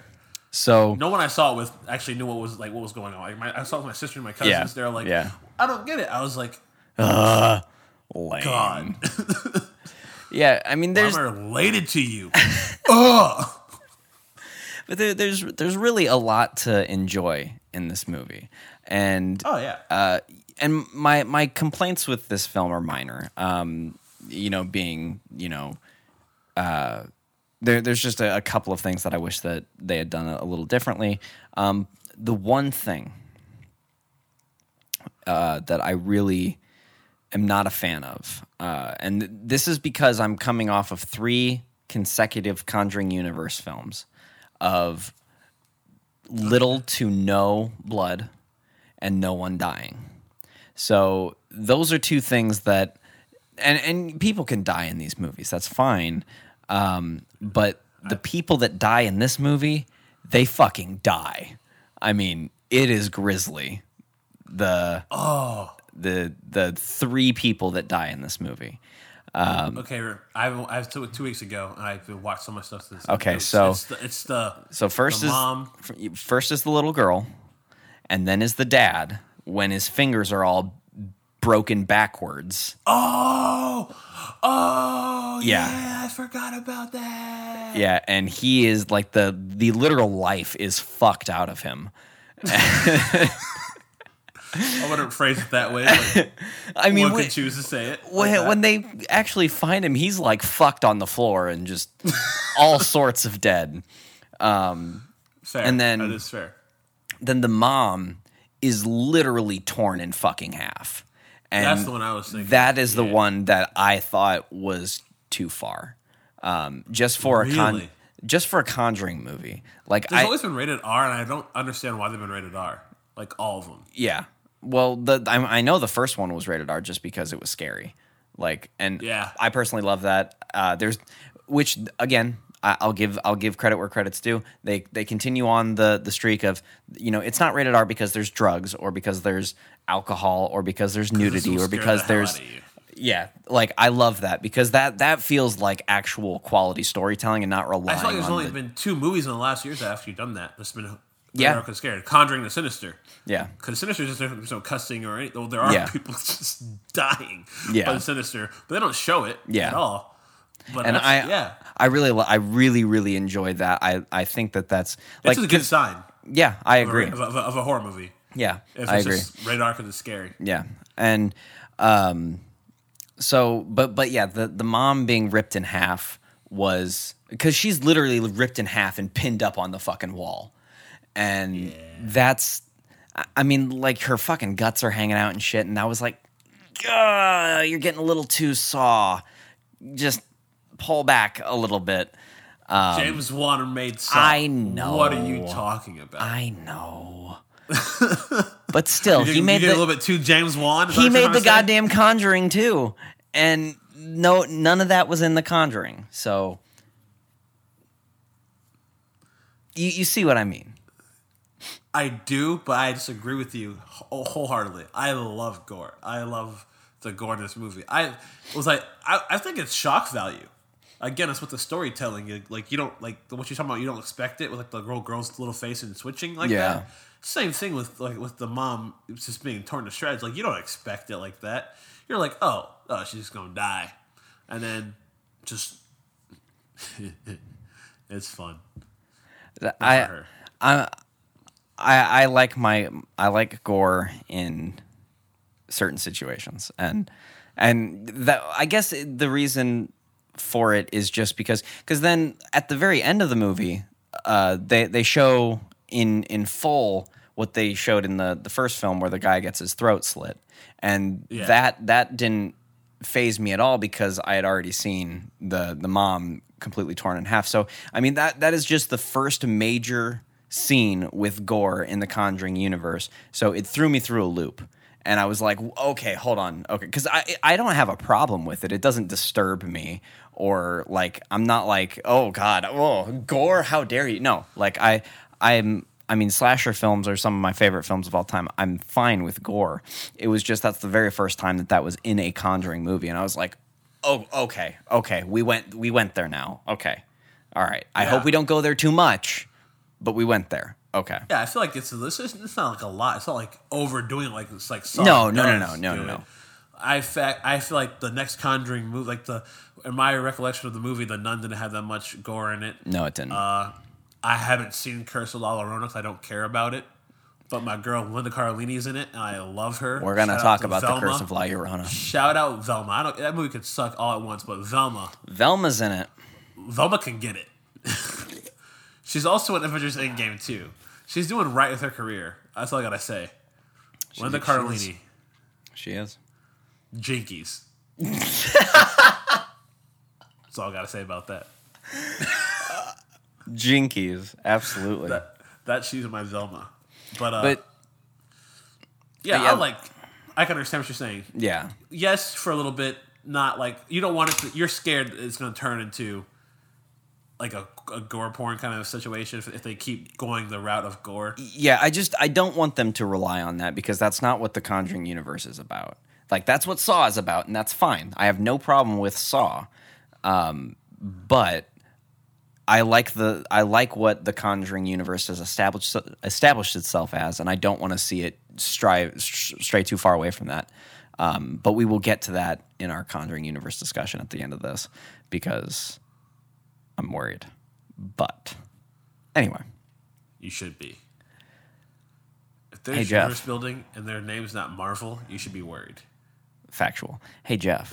So No one I saw it with actually knew what was like what was going on. Like my, I saw it with my sister and my cousins. Yeah, They're like, yeah. I don't get it. I was like, uh, lame. God, Yeah, I mean, there's I'm related to you. Ugh. but there, there's there's really a lot to enjoy in this movie, and Oh yeah. uh, and my my complaints with this film are minor. Um, you know, being you know, uh, there there's just a, a couple of things that I wish that they had done a, a little differently. Um, the one thing uh, that I really am not a fan of, uh, and th- this is because I'm coming off of three consecutive Conjuring Universe films of little to no blood and no one dying. So those are two things that, and and people can die in these movies. That's fine, um, but the people that die in this movie, they fucking die. I mean, it is grisly. The oh, the the three people that die in this movie. okay, I I was two, two weeks ago, and I've watched so much stuff since. Okay, it's, so- it's the, it's the So first the is mom. first is the little girl, and then is the dad when his fingers are all broken backwards. Oh, oh, Yeah. yeah. I forgot about that. Yeah, and he is like the the literal life is fucked out of him. I wouldn't phrase it that way. I mean, one when, can choose to say it. when, that. when they actually find him, he's like fucked on the floor and just all sorts of dead. Um, fair. and then- that is fair. Then the mom is literally torn in fucking half. And That's the one I was thinking. That is the Yeah. one that I thought was too far. Um, just for a con- just for a Conjuring movie, like There's I always been rated R, and I don't understand why they've been rated R. Like all of them. yeah. Well, the I, I know the first one was rated R just because it was scary. Like, and Yeah. I personally love that. Uh, there's, which again, I'll give I'll give credit where credit's due. They they continue on the the streak of you know it's not rated R because there's drugs or because there's alcohol or because there's nudity or because the there's out of you. yeah like I love that because that that feels like actual quality storytelling and not I relying feel like there's on only the, been two movies in the last years after you've done that. That's been Yeah. yeah, scared. Conjuring the Sinister. yeah Because Sinister is just there's no cussing or anything. Well, there are Yeah. people just dying Yeah. by the Sinister, but they don't show it Yeah. at all. But and I yeah, I really I really really enjoyed that. I I think that that's this like is a good sign yeah I of a, agree of a, of a horror movie. Yeah If I agree just rated R because it's scary. yeah and um so but but yeah the the mom being ripped in half was because she's literally ripped in half and pinned up on the fucking wall and that's I- mean like her fucking guts are hanging out and shit and I was like "Ugh, you're getting a little too saw just pull back a little bit James Wan made. Saw. Um, I know. What are you talking about? I know but still he made the, a little bit too James Wan. he made the goddamn conjuring too and no none of that was in the conjuring so you, you see what i mean I do, but I disagree with you wholeheartedly. I love gore. I love the gore in this movie. I was like, I, I think it's shock value. Again, it's with the storytelling. Like you don't like what you're talking about. You don't expect it with like the girl girl's little face and switching like Yeah. that. Same thing with like with the mom just being torn to shreds. Like you don't expect it like that. You're like, oh, oh, she's just gonna die, and then just it's fun. I. I i i like my i like gore in certain situations and and that i guess the reason for it is just because because then at the very end of the movie uh they they show in in full what they showed in the the first film where the guy gets his throat slit and Yeah. that that didn't phase me at all because I had already seen the the mom completely torn in half. So I mean that that is just the first major scene with gore in the Conjuring universe. So it threw me through a loop. And I was like, okay, hold on. Okay. Cause I, I don't have a problem with it. It doesn't disturb me or like, I'm not like, oh God, oh, gore, how dare you? No, like I, I'm, I mean, slasher films are some of my favorite films of all time. I'm fine with gore. It was just that's the very first time that that was in a Conjuring movie, and I was like, oh, okay, okay, we went, we went there now. Okay, all right. I Yeah. hope we don't go there too much, but we went there. Okay. Yeah, I feel like it's this is it's not like a lot. It's not like overdoing it like it's like No, no, no, no, no, no, no. I fact I feel like the next Conjuring movie, like the in my recollection of the movie, the Nun didn't have that much gore in it. No, it didn't. Uh, I haven't seen Curse of La Llorona because I don't care about it. But my girl Linda Cardellini's in it, and I love her. We're gonna Shout talk to about Velma. the Curse of La Llorona. Shout out Velma. I don't. That movie could suck all at once, but Velma, Velma's in it. Velma can get it. She's also in Avengers Endgame too. She's doing right with her career. That's all I gotta say. Linda she is. Cardellini, She is. Jinkies. That's all I gotta say about that. Jinkies, absolutely. That that she's my Velma. But uh, but yeah, but yeah. I like. I can understand what you're saying. yeah, Yes, for a little bit. Not like you don't want it. To, you're scared it's going to turn into like a, a gore porn kind of situation if, if they keep going the route of gore. yeah. I just I don't want them to rely on that because that's not what the Conjuring universe is about. Like that's what Saw is about, and that's fine. I have no problem with Saw, um, but I like the I like what the Conjuring universe has established established itself as, and I don't want to see it strive stray too far away from that. Um, but we will get to that in our Conjuring universe discussion at the end of this because I'm worried. But anyway, You should be. If there's Hey, Jeff. universe building and their name's not Marvel, you should be worried. factual. Hey Jeff,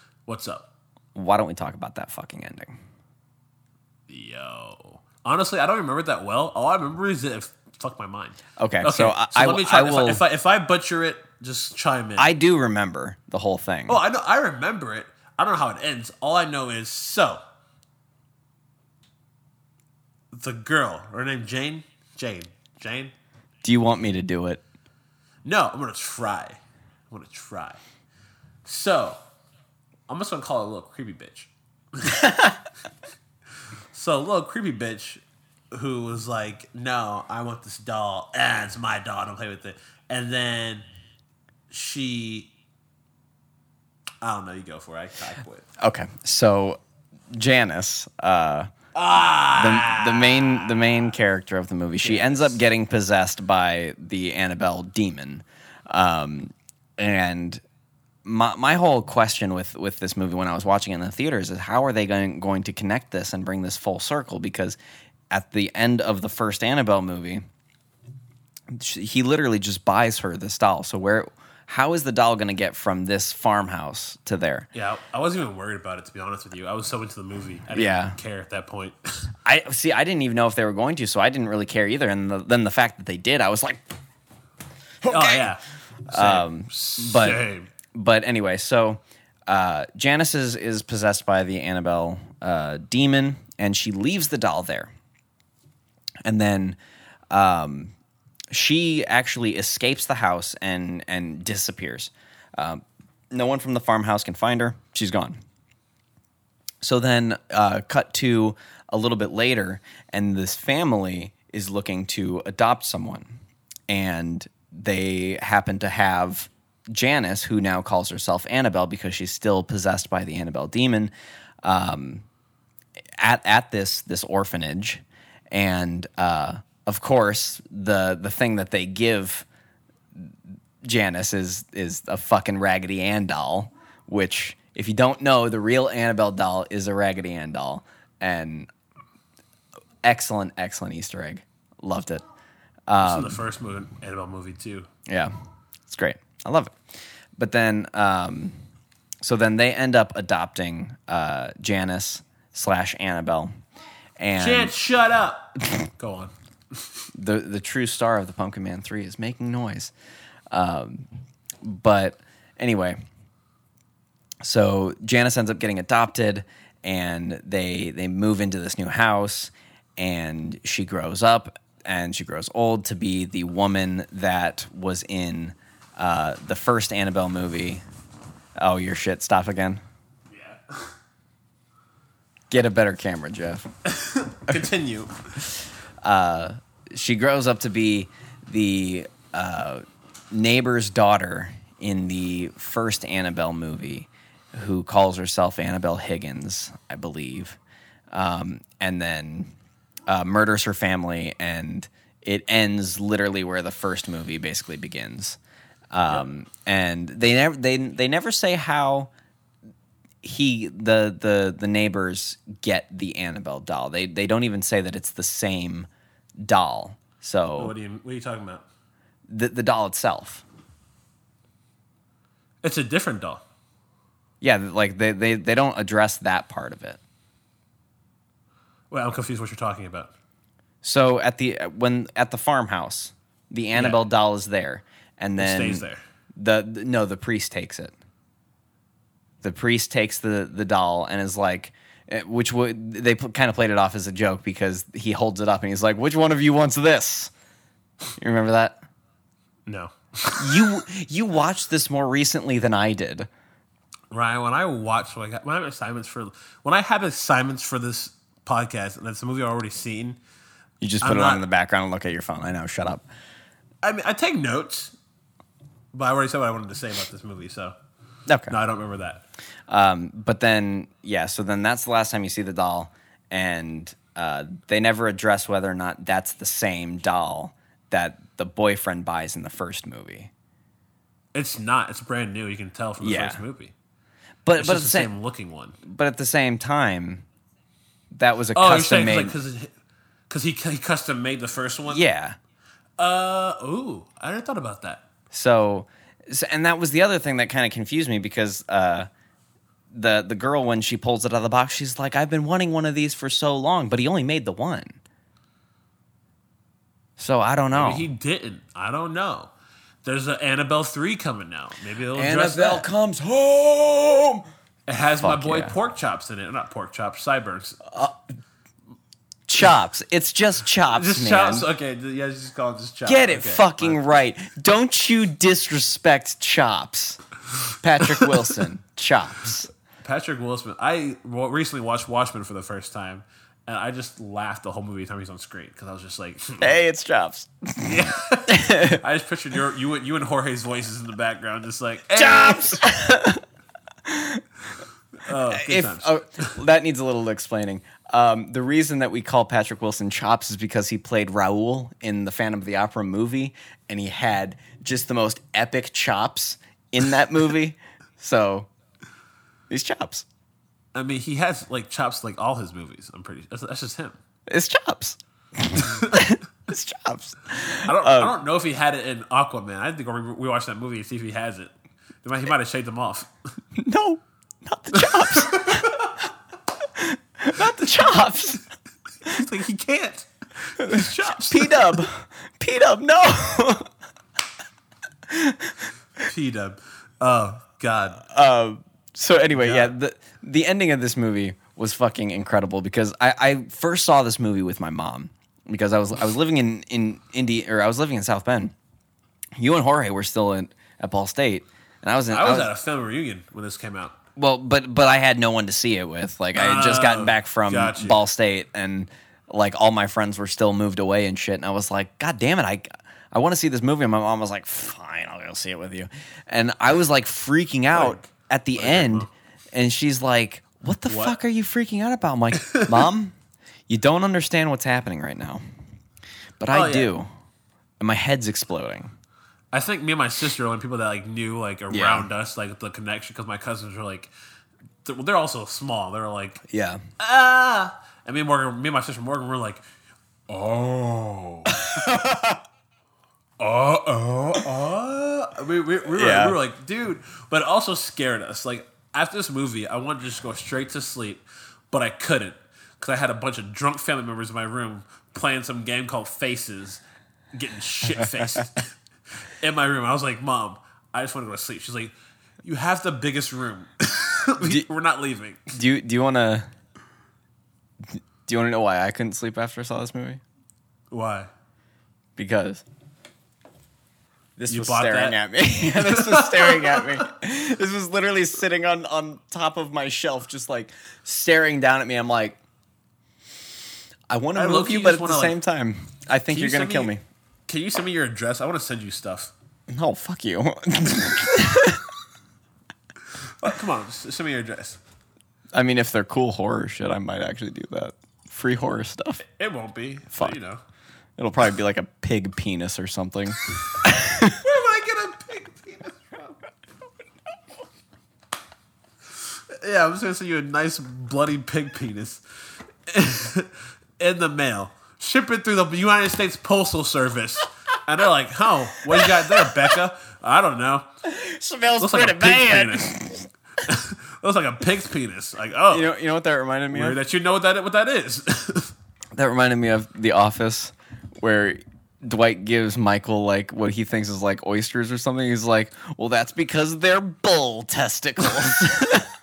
What's up? why don't we talk about that fucking ending? Yo. Honestly, I don't remember it that well. All I remember is that it fucked my mind. Okay, so I- I- let me try. I will- if, I, if, I, if I butcher it, just chime in. I do remember the whole thing. oh, I know. I remember it. I don't know how it ends. All I know is so. The girl, her name Jane. Jane. Jane. Do you want me to do it? No, I'm gonna try. I'm gonna try. So, I'm just gonna call her a little creepy bitch. so, a little creepy bitch who was like, "No, I want this doll, and it's my doll. Don't play with it." And then she, I don't know. You go for it. I, I quit. Okay, so Janice, uh, Ah, the, the main the main character of the movie, she ends up getting possessed by the Annabelle demon, um, and my my whole question with with this movie when I was watching it in the theaters is how are they going going to connect this and bring this full circle? Because at the end of the first Annabelle movie, she, he literally just buys her this doll. So where how is the doll going to get from this farmhouse to there? yeah. I wasn't even worried about it to be honest with you. I was so into the movie. I didn't Yeah. care at that point. I see. I didn't even know if they were going to, so I didn't really care either. And the, then the fact that they did, I was like, Oh yeah. Same. Um, but- Same. But anyway, so uh, Janice is, is possessed by the Annabelle uh, demon, and she leaves the doll there. And then um, she actually escapes the house and and disappears. Um, no one from the farmhouse can find her. She's gone. So then, uh, cut to a little bit later, and this family is looking to adopt someone, and they happen to have Janice, who now calls herself Annabelle because she's still possessed by the Annabelle demon, um, at at this this orphanage, and uh, of course the the thing that they give Janice is is a fucking Raggedy Ann doll, which if you don't know, the real Annabelle doll is a Raggedy Ann doll, and excellent, excellent Easter egg. Loved it. This is the first movie, Annabelle movie too. Yeah, it's great. I love it. But then, um, so then they end up adopting uh, Janice slash Annabelle, and Chance, shut up. Go on. the the true star of the Pumpkin Man Three is making noise. Um, but anyway, so Janice ends up getting adopted, and they they move into this new house, and she grows up and she grows old to be the woman that was in uh, the first Annabelle movie. Oh, your shit! Stop again. Yeah. Get a better camera, Jeff. Continue. she grows up to be the uh, neighbor's daughter in the first Annabelle movie, who calls herself Annabelle Higgins, I believe, um, and then uh, murders her family, and it ends literally where the first movie basically begins. Um, And they never they they never say how he the the the neighbors get the Annabelle doll. They they don't even say that it's the same doll. So What are you What are you talking about? the the doll itself. It's a different doll. Yeah, like they, they they don't address that part of it. Well, I'm confused what you're talking about. So at the when at the farmhouse, the Annabelle doll is there, and then it stays there. The, the no, the priest takes it. The priest takes the the doll and is like, eh, which would they kind of played it off as a joke because he holds it up and he's like, "Which one of you wants this?" You remember that? No. You you watched this more recently than I did. Ryan, when I watch, when I, got, when I have assignments for, when I have assignments for this podcast, and it's a movie I've already seen, You just put I'm it on in the background and look at your phone. I know. Shut up. I mean, I take notes, But I already said what I wanted to say about this movie, so Okay. no, I don't remember that. Um, but then, yeah, so then that's the last time you see the doll, and uh, they never address whether or not that's the same doll that the boyfriend buys in the first movie. It's not. It's brand new. You can tell from the Yeah. first movie. But It's but at the same, same looking one. but at the same time, that was a Oh, custom made. because because he, he custom made the first one. yeah. Uh. Ooh, I never thought about that. So, so- and that was the other thing that kind of confused me because uh, the the girl when she pulls it out of the box, she's like, "I've been wanting one of these for so long," but he only made the one. So I don't know. Maybe he didn't. I don't know. There's an Annabelle three coming out. Maybe it'll that. comes home. It has my boy yeah. pork chops in it. Not pork chops, sideburns. Chops. It's just chops, Just man. chops. Okay, yeah, just call it just chops. Get it Okay, fucking right. Don't you disrespect chops. Patrick Wilson. chops. Patrick Wilson. I recently watched Watchmen for the first time, and I just laughed the whole movie time he's on screen because I was just like, Hey, it's chops. Yeah. I just pictured your you and- you and Jorge's voices in the background, just like hey. Chops. Oh, if oh, that needs a little explaining. Um, the reason that we call Patrick Wilson Chops is because he played Raoul in the Phantom of the Opera movie, and he had just the most epic chops in that movie. so these chops, I mean, he has like chops like all his movies. I'm pretty. That's, that's just him. it's chops. it's chops. I don't. Uh, I don't know if he had it in Aquaman. I think we we watch that movie and see if he has it. He might, he might have shaved them off. No, not the chops. not the chops. He's like he can't. His chops. P Dub. P Dub. No. P Dub. Oh God. Um, so anyway, yeah, Yeah. the the ending of this movie was fucking incredible because I, I first saw this movie with my mom because I was I was living in in Indy or I was living in South Bend. You and Jorge were still in at Ball State, and I was in. I was at a family reunion when this came out. Well, but but I had no one to see it with. Like I had just gotten Oh, back from gotcha. Ball State, and like all my friends were still moved away and shit. And I was like, God damn it, I I want to see this movie. And my mom was like, Fine, I'll go see it with you. And I was like freaking out Like- at the end, uh-huh. and she's like, What the What? fuck are you freaking out about? I'm like, Mom, you don't understand what's happening right now, but oh, I Oh, yeah. do, and my head's exploding. I think me and my sister are the only people that like knew like around Yeah. us like the connection because my cousins were like they're, they're also small. They're like Yeah. ah, and me and Morgan, me and my sister Morgan were like, oh, oh, oh, oh. We, we, we, were, Yeah. we were like, dude, but it also scared us. Like after this movie, I wanted to just go straight to sleep, but I couldn't because I had a bunch of drunk family members in my room playing some game called Faces, getting shit faced in my room. I was like, Mom, I just want to go to sleep. She's like, You have the biggest room. We- We're not leaving. Do you do you want to? Do you want to know why I couldn't sleep after I saw this movie? Why? because this You was staring that? at me. this was staring at me. This was literally sitting on on top of my shelf, just like staring down at me. I'm like, I want to move you, but at the wanna, same time, I think you're you gonna kill me- me. Can you send me your address? I want to send you stuff. No, fuck you. Oh, come on, s- send me your address. I mean, if they're cool horror shit, I might actually do that. Free horror stuff. It won't be. Fuck. But, you know. It'll probably be like a pig penis or something. Where would I get a pig penis from? yeah, I'm just gonna send you a nice bloody pig penis in the mail. Ship it through the United States Postal Service. And they're like, "Oh, what you got there, Becca? I don't know. Smells Looks like a pig's penis. Looks like a pig's penis. Like, oh, You know, you know what that reminded me of? that you know what that what that is. That reminded me of The Office, where Dwight gives Michael like what he thinks is like oysters or something. He's like, "Well, that's because they're bull testicles."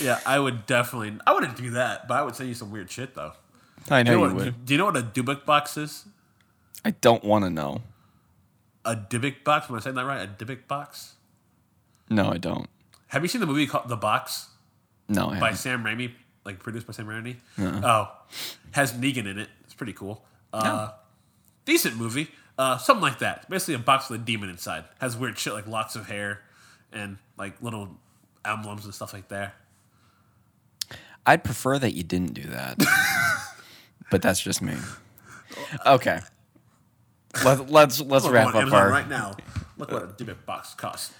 yeah, I would definitely. I wouldn't do that, but I would send you some weird shit though. I Do you, know know you what, would. do you know what a Dubik box is? I don't want to know. A Dybbuk box? Am I saying that right? A Dybbuk box? No, I don't. Have you seen the movie called The Box No, I by haven't. Sam Raimi? Like produced by Sam Raimi? Oh, has Negan in it. It's pretty cool. Uh, Decent movie. Uh, something like that. Basically, a box with a demon inside. Has weird shit like locks of hair and like little emblems and stuff like that. I'd prefer that you didn't do that, but that's just me. Okay, Let, let's let's wrap up Amazon our. right now. Look what a demon box costs.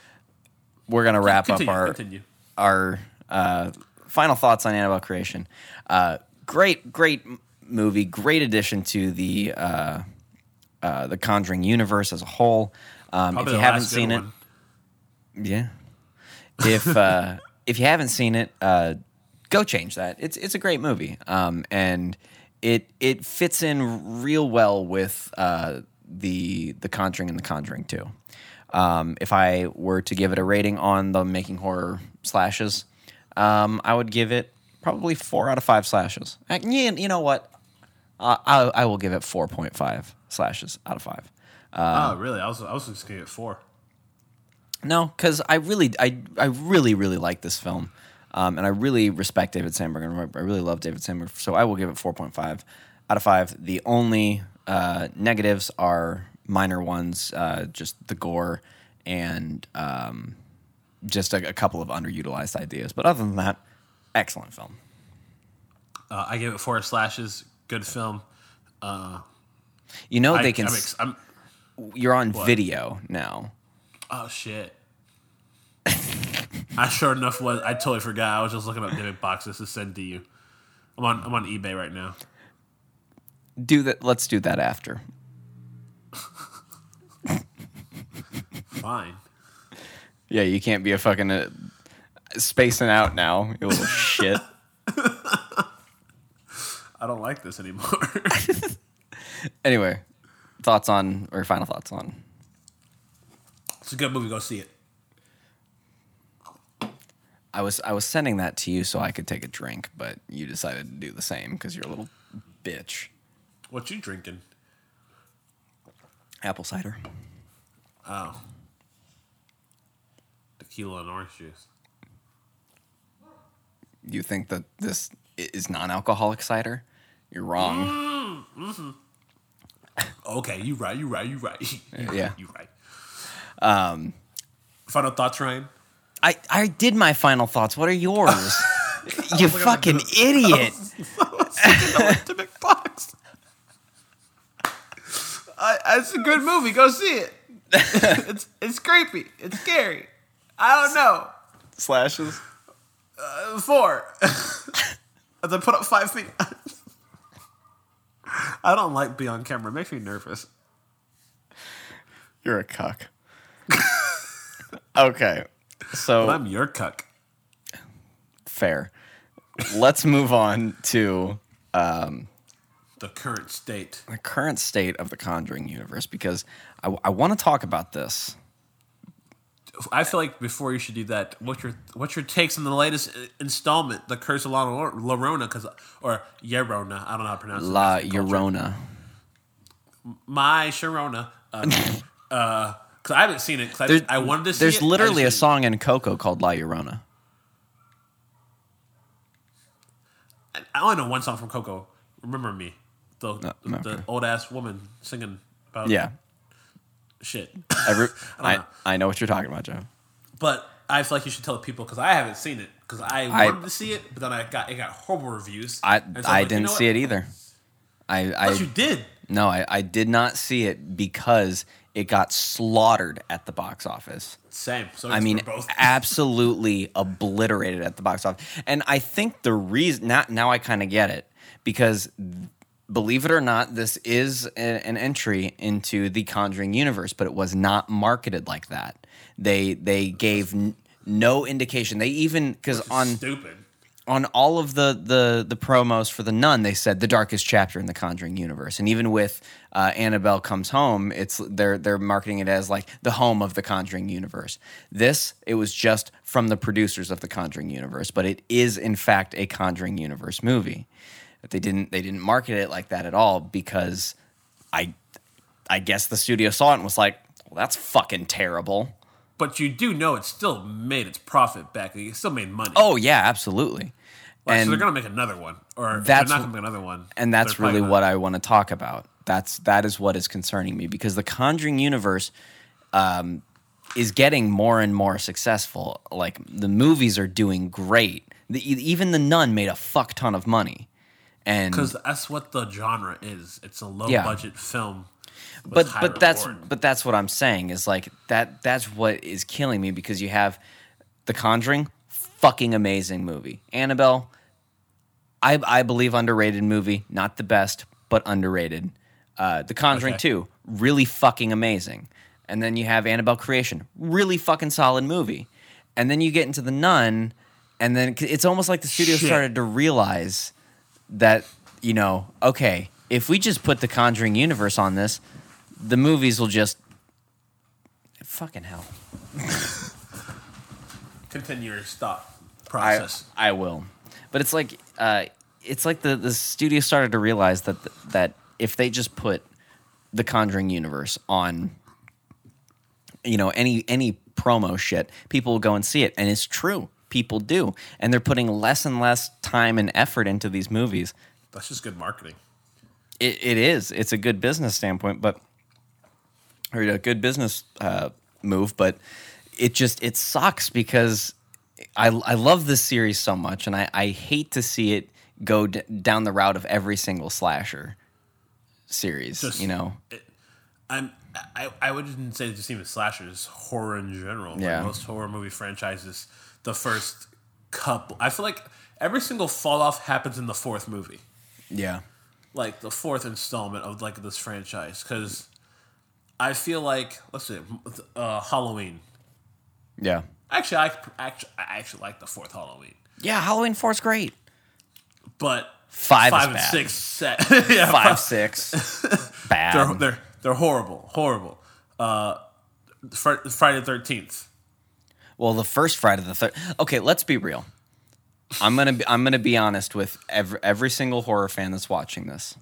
We're gonna wrap Continue, up our continue. our uh, final thoughts on Annabelle Creation. Uh, great, great m- movie. Great addition to the uh, uh, the Conjuring universe as a whole. Um, if Probably you the haven't last good seen it, one. yeah. If uh, if you haven't seen it, uh, go change that. It's it's a great movie, um, and it it fits in real well with uh, the the Conjuring and the Conjuring Two. Um, if I were to give it a rating on the making horror slashes, um, I would give it probably four out of five slashes. Uh, You, know what? Uh, I, I will give it four point five slashes out of five. oh, really? I was I was just gonna get four. No, because I really, I, I really, really like this film, um, and I really respect David Sandberg, and I really love David Sandberg. So I will give it four point five out of five. The only uh, negatives are minor ones, uh, just the gore and um, just a, a couple of underutilized ideas. But other than that, excellent film. Uh, I gave it four slashes. Good film. You know I, they can. I'm, ex- I'm, you're on video now. Oh shit. I sure enough was. I totally forgot. I was just looking up demon boxes to send to you. I'm on I'm on eBay right now. Do that. Let's do that after. Fine. Yeah, you can't be a fucking uh, spacing out now, you little shit. I don't like this anymore. Anyway, thoughts on or final thoughts on? It's a good movie. Go see it. I was I was sending that to you so I could take a drink, but you decided to do the same because you're a little bitch. What you drinking? Apple cider. Oh, tequila and orange juice. You think that this is non-alcoholic cider? You're wrong. Mm-hmm. Okay, you right. You right. You right. You right, Yeah. You right. Um. Final thoughts, Ryan. I I did my final thoughts. What are yours? you fucking idiot. i Demon box. I, it's a good movie. Go see it. it's it's creepy. It's scary. I don't know. Slashes. Uh, Four. As I put up five feet. I don't like being on camera. It makes me nervous. You're a cuck. Okay. So But I'm your cuck. fair. Let's move on to The current state. the current state of the Conjuring universe because I, I want to talk about this. I feel like before you should do that, what's your what's your takes on the latest installment, The Curse of La Llorona, because or Yerona, I don't know how to pronounce it. La. Llorona. My Sharona. Uh, uh, cause I haven't seen it. 'cause I, I wanted to see there's it. I literally a song in Coco called La Llorona. I only know one song from Coco. Remember me, the no, the okay. old ass woman singing about Yeah. shit. Every, I, know. I know what you're talking about, Joe. but I feel like you should tell the people because I haven't seen it because I, I- wanted to see it, but then I got it got horrible reviews. I, And so I'm I like, didn't know see what? it either. I, But you did. no, I, I did not see it because it got slaughtered at the box office. Same. So I mean, absolutely obliterated at the box office. And I think the reason now, now I kind of get it because believe it or not, this is a- an entry into the Conjuring universe, but it was not marketed like that. They they gave n- no indication. They even because on Stupid. On all of the, the the promos for the nun they said the darkest chapter in the conjuring universe. And even with uh, annabelle comes home it's they're they're marketing it as like the home of the conjuring universe. This it was just from the producers of the conjuring universe but it is in fact a conjuring universe movie. But they didn't they didn't market it like that at all because i i guess the studio saw it and was like well that's fucking terrible But you do know it still made its profit back. It still made money. oh yeah absolutely Like, so they're gonna make another one, or That's they're not gonna make another one. and that's really what I want to talk about That's that is what is concerning me because the Conjuring universe um, is getting more and more successful. Like the movies are doing great. The, even the Nun made a fuck ton of money, and Because that's what the genre is. It's a low Yeah. budget film. But but that's but that's what I'm saying is like that that's what is killing me because you have The Conjuring, fucking amazing movie. Annabelle, I I believe underrated movie, not the best, but underrated. Uh, the Conjuring Okay. 2, really fucking amazing. And then you have Annabelle Creation, really fucking solid movie. And then you get into The Nun, and then it's almost like the studio Shit. started to realize that, you know, okay, if we just put the Conjuring universe on this, the movies will just fucking hell. continue your stop I, process. I will. But it's like uh, it's like the, the studio started to realize that that if they just put the Conjuring universe on you know any any promo shit, people will go and see it and it's true. People do. And they're putting less and less time and effort into these movies. that's just good marketing. It, it is. It's a good business standpoint, but or a good business uh, move, but it just it sucks because I I love this series so much, and I I hate to see it go d- down the route of every single slasher series. Just- you know, I'm I, I wouldn't say just even slashers, horror in general. Like Yeah. most horror movie franchises, the first couple I feel like every single fall off happens in the fourth movie. yeah, Like the fourth installment of like this franchise. Cause I feel like let's see, uh, Halloween. yeah, Actually I actually I actually like the fourth Halloween. yeah. Halloween Four's great. But Five is five and bad. six set yeah, Five six, bad. they're, they're they're horrible, horrible. Uh, Fri- Friday the Thirteenth. Well, the first Friday the third. Okay, let's be real. I'm gonna be, I'm gonna be honest with every every single horror fan that's watching this,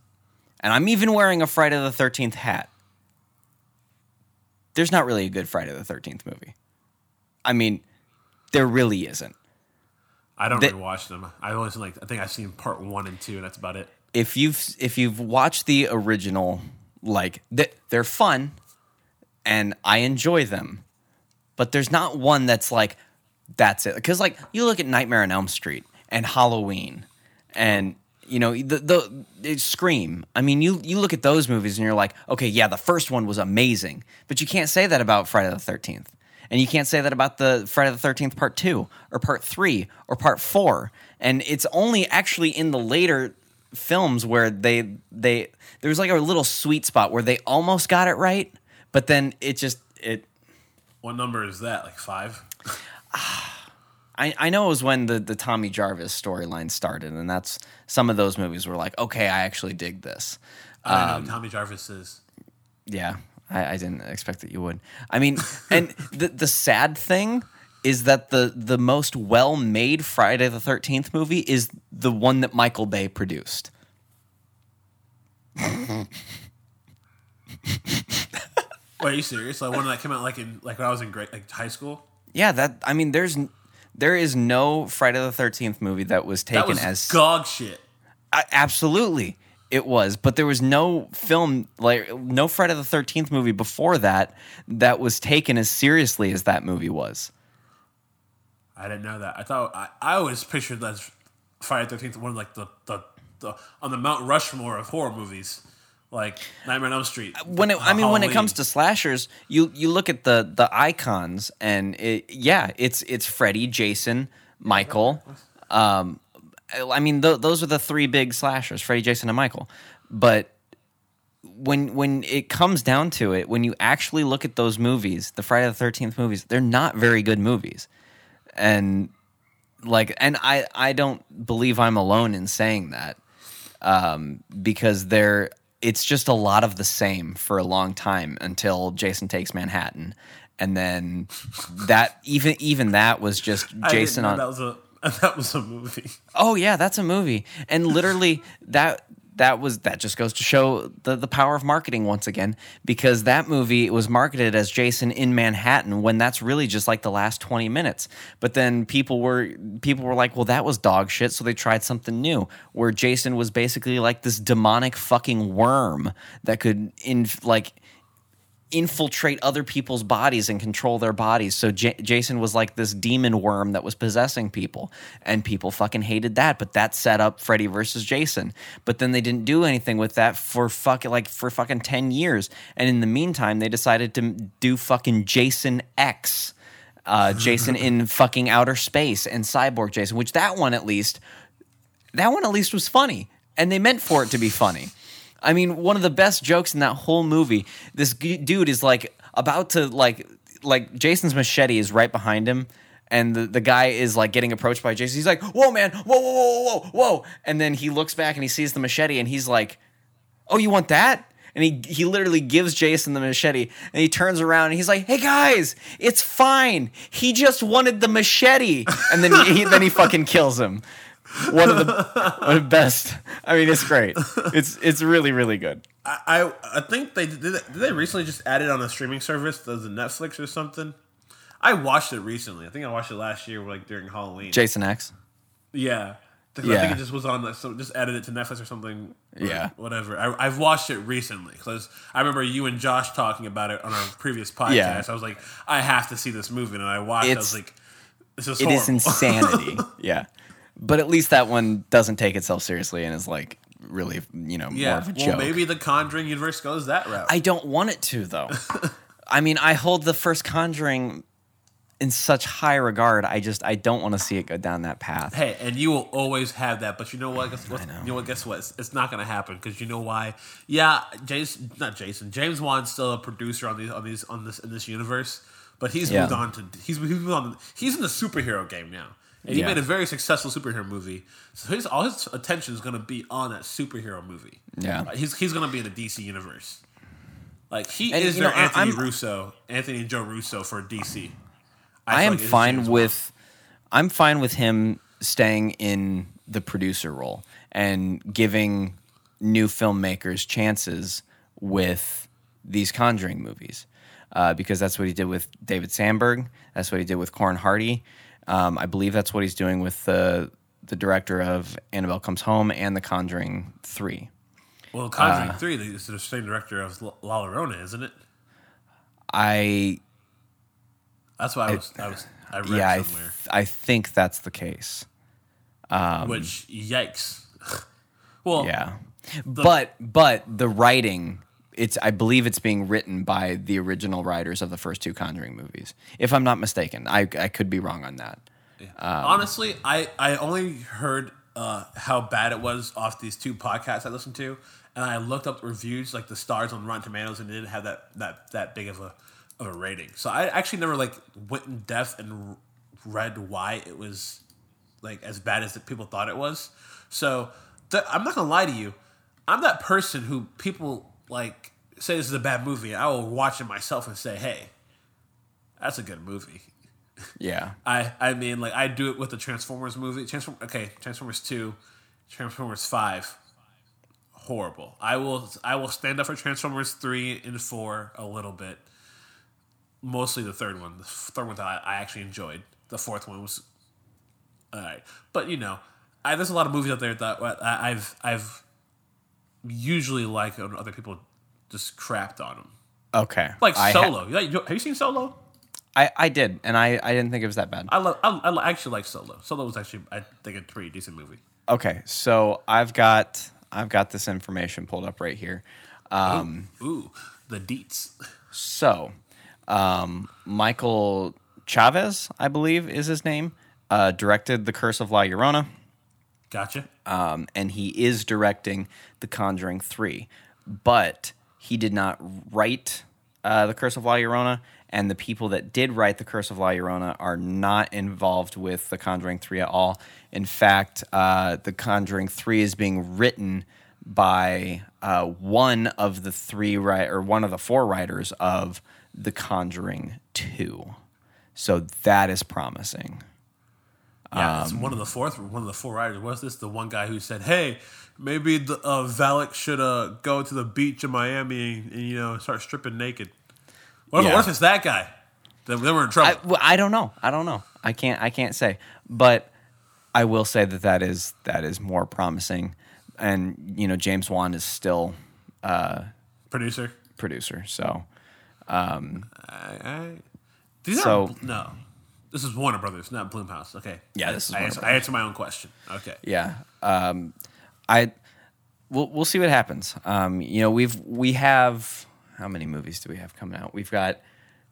and I'm even wearing a Friday the Thirteenth hat. There's not really a good Friday the Thirteenth movie. I mean, there really isn't. I don't really watch them. I only seen like I think I've seen part one and two, and that's about it. If you've if you've watched the original, like th- they're fun, and I enjoy them, but there's not one that's like that's it. Because like you look at Nightmare on Elm Street and Halloween, and you know the the it's Scream. I mean, you you look at those movies and you're like, okay, yeah, the first one was amazing, but you can't say that about Friday the Thirteenth, and you can't say that about the Friday the Thirteenth Part Two or Part Three or Part Four. And it's only actually in the later films where they they there was like a little sweet spot where they almost got it right, but then it just it What number is that? Like five? I, I know it was when the, the Tommy Jarvis storyline started, and that's some of those movies were like, okay, I actually dig this. Um, Tommy Jarvis is. Yeah, I, I didn't expect that you would. I mean, and the the sad thing is that the the most well made Friday the Thirteenth movie is the one that Michael Bay produced. Wait, are you serious? Like one that came out like in like when I was in grade like high school. Yeah, that I mean, there's there is no Friday the Thirteenth movie that was taken That was as dog shit. I, absolutely it was but there was no film like no friday the 13th movie before that that was taken as seriously as that movie was I didn't know that. I thought I, I always pictured that Friday the Thirteenth one like the, the the on the Mount Rushmore of horror movies, like Nightmare on Elm Street. when it, i mean when it comes to slashers you you look at the the icons and it, yeah it's it's freddy jason michael um i mean th- those are the three big slashers freddy jason and michael but when when it comes down to it, when you actually look at those movies, the Friday the Thirteenth movies, they're not very good movies, and like, and I I don't believe I'm alone in saying that, um, because they're it's just a lot of the same for a long time until Jason Takes Manhattan, and then that even even that was just Jason on that was a that was a movie. Oh yeah, that's a movie. And literally that that was that just goes to show the the power of marketing once again because that movie was marketed as Jason in Manhattan when that's really just like the last 20 minutes. But then people were people were like, "Well, that was dog shit," so they tried something new where Jason was basically like this demonic fucking worm that could in like infiltrate other people's bodies and control their bodies. So J- Jason was like this demon worm that was possessing people, and people fucking hated that. But that set up Freddy versus Jason. But then they didn't do anything with that for fucking like for fucking ten years. And in the meantime, they decided to do fucking Jason X. Uh, Jason in fucking outer space and Cyborg Jason, which that one at least, that one at least was funny, and they meant for it to be funny. I mean, one of the best jokes in that whole movie. This g- dude is like about to like like Jason's machete is right behind him, and the, the guy is like getting approached by Jason. He's like, "Whoa, man! Whoa, whoa, whoa, whoa, whoa!" And then he looks back and he sees the machete, and he's like, "Oh, you want that?" And he he literally gives Jason the machete, and he turns around and he's like, "Hey guys, it's fine. He just wanted the machete." And then he, he then he fucking kills him one of the one of the best. I mean, it's great. It's it's really really good. I, I I think they did. They, did they recently just add it on a streaming service? Does it Netflix or something? I watched it recently. I think I watched it last year, like during Halloween. Jason X. Yeah, I think it just was on, so just added it to Netflix or something. or Yeah. whatever. I, I've watched it recently because I remember you and Josh talking about it on our previous podcast. Yeah. I was like, I have to see this movie, and I watched. it. I was like, this is It horrible. is insanity. yeah, but at least that one doesn't take itself seriously and is like really you know more yeah. of a Well, joke. maybe the Conjuring universe goes that route. I don't want it to though. I mean, I hold the first Conjuring in such high regard. I just I don't want to see it go down that path. Hey, and you will always have that, but you know what? Guess what? know. You know what? Guess what? It's, it's not going to happen because you know why? Yeah, Jason, not Jason. James Wan's still a producer on these on these on this in this universe, but he's Yeah. moved on to he's he's moved on. He's in the superhero game now, and he Yeah. made a very successful superhero movie. So his all his attention is going to be on that superhero movie. Yeah. Like, he's he's going to be in the DC universe. Like he And, is their know, Anthony I'm- Russo, Anthony and Joe Russo for DC. I feel am like fine with I'm fine with him staying in the producer role and giving new filmmakers chances with these Conjuring movies. Uh, because that's what he did with David Sandberg. That's what he did with Corin Hardy. Um, I believe that's what he's doing with the the director of Annabelle Comes Home and The Conjuring Three. Well, Conjuring Uh, Three is the same director of La Llorona, isn't it? I That's why I was I was I read yeah, I, th- somewhere. I think that's the case. which yikes. well, Yeah. But but the writing it's I believe it's being written by the original writers of the first two Conjuring movies. If I'm not mistaken. I I could be wrong on that. honestly, I I only heard uh, how bad it was off these two podcasts I listened to, and I looked up reviews like the stars on Rotten Tomatoes, and it didn't have that that that big of a of a rating. So I actually never like went in depth and read why it was like as bad as the people thought it was. So th- I'm not gonna lie to you. I'm that person who people like say this is a bad movie. I will watch it myself and say, "Hey, that's a good movie." Yeah. I I mean, like I do it with the Transformers movie. Transform okay, Transformers two, Transformers five, horrible. I will I will stand up for Transformers three and four a little bit. Mostly the third one. The third one that I, I actually enjoyed. The fourth one was all right, but you know, I, there's a lot of movies out there that I- I've I've usually like when other people just crapped on them. Okay. Like I Solo. Like- have you seen Solo? I, I did, and I, I didn't think it was that bad. I love. I, I actually like Solo. Solo was actually, I think, a pretty decent movie. Okay, so I've got I've got this information pulled up right here. Um, Ooh, the deets. So, um, Michael Chaves, I believe is his name, uh, directed The Curse of La Llorona. Gotcha. um, and he is directing The Conjuring 3. But he did not write uh, The Curse of La Llorona, and the people that did write The Curse of La Llorona are not involved with The Conjuring 3 at all. In fact, uh, The Conjuring 3 is being written by uh, one of the three ri- or one of the four writers of The Conjuring 2. So that is promising. Yeah, it's one of the fourth, one of the four writers. Was this the one guy who said, "Hey, maybe the uh, Valak should uh, go to the beach in Miami and, and, you know start stripping naked"? What if, Yeah. what if it's that guy? Then, then we're in trouble. I, well, I don't know. I don't know. I can't. I can't say. But I will say that that is that is more promising. And you know, James Wan is still Producer. producer. So I, I, these So- are no. This is Warner Brothers, not Blumhouse. Okay. Yeah, this is I, Warner answer, I answer my own question. Okay. yeah, um, I we'll we'll see what happens. Um, you know, we've we have how many movies do we have coming out? We've got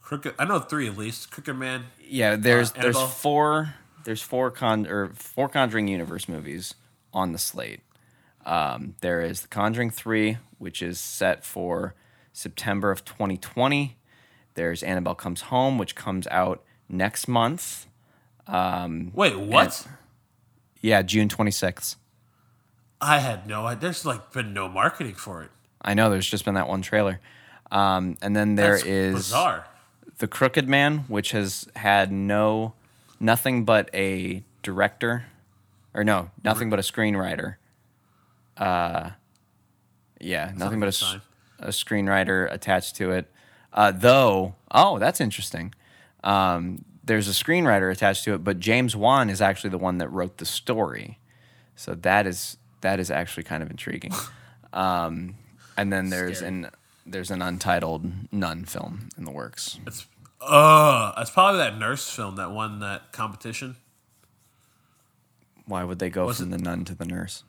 Crooked. I know three at least. Crooked Man. yeah. There's Uh, there's four there's four con or four Conjuring universe movies on the slate. Um, there is The Conjuring 3, which is set for September of 2020. There's Annabelle Comes Home, which comes out next month. Um, Wait, what? Yeah, June 26th. I had no. idea. There's like been no marketing for it. I know there's just been that one trailer. Um, and then there That's is bizarre. The Crooked Man, which has had no nothing but a director or no, nothing but a screenwriter. Uh yeah, nothing but a, good s- sign. a screenwriter attached to it. Uh, though, oh, that's interesting. Um, there's a screenwriter attached to it, but James Wan is actually the one that wrote the story. So that is that is actually kind of intriguing. Um, and then there's Scary. an there's an untitled nun film in the works. It's uh, it's probably that nurse film that won that competition. Why would they go Was from the nun to the nurse?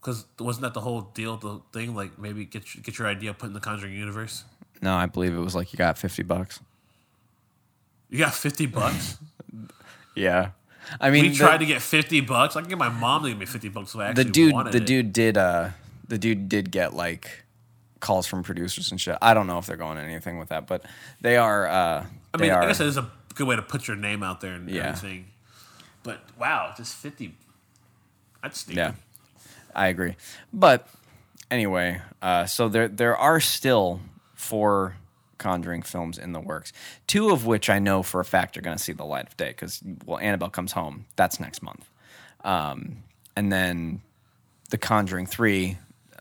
Because wasn't that the whole deal, the thing? Like maybe get get your idea put in the Conjuring universe. No, I believe it was like you got fifty bucks. You got fifty bucks. Yeah, I mean, we the- tried to get fifty bucks. I can get my mom to give me fifty bucks if I actually the dude the it. dude did uh the dude did get like calls from producers and shit. I don't know if they're going anything with that, but they are uh I mean, are I guess it is a good way to put your name out there and Yeah. everything. But wow, just fifty. That's sneaky. yeah. I agree. But anyway, uh so there there are still four Conjuring films in the works. Two of which I know for a fact are going to see the light of day cuz well Annabelle comes home. That's next month. Um and then The Conjuring 3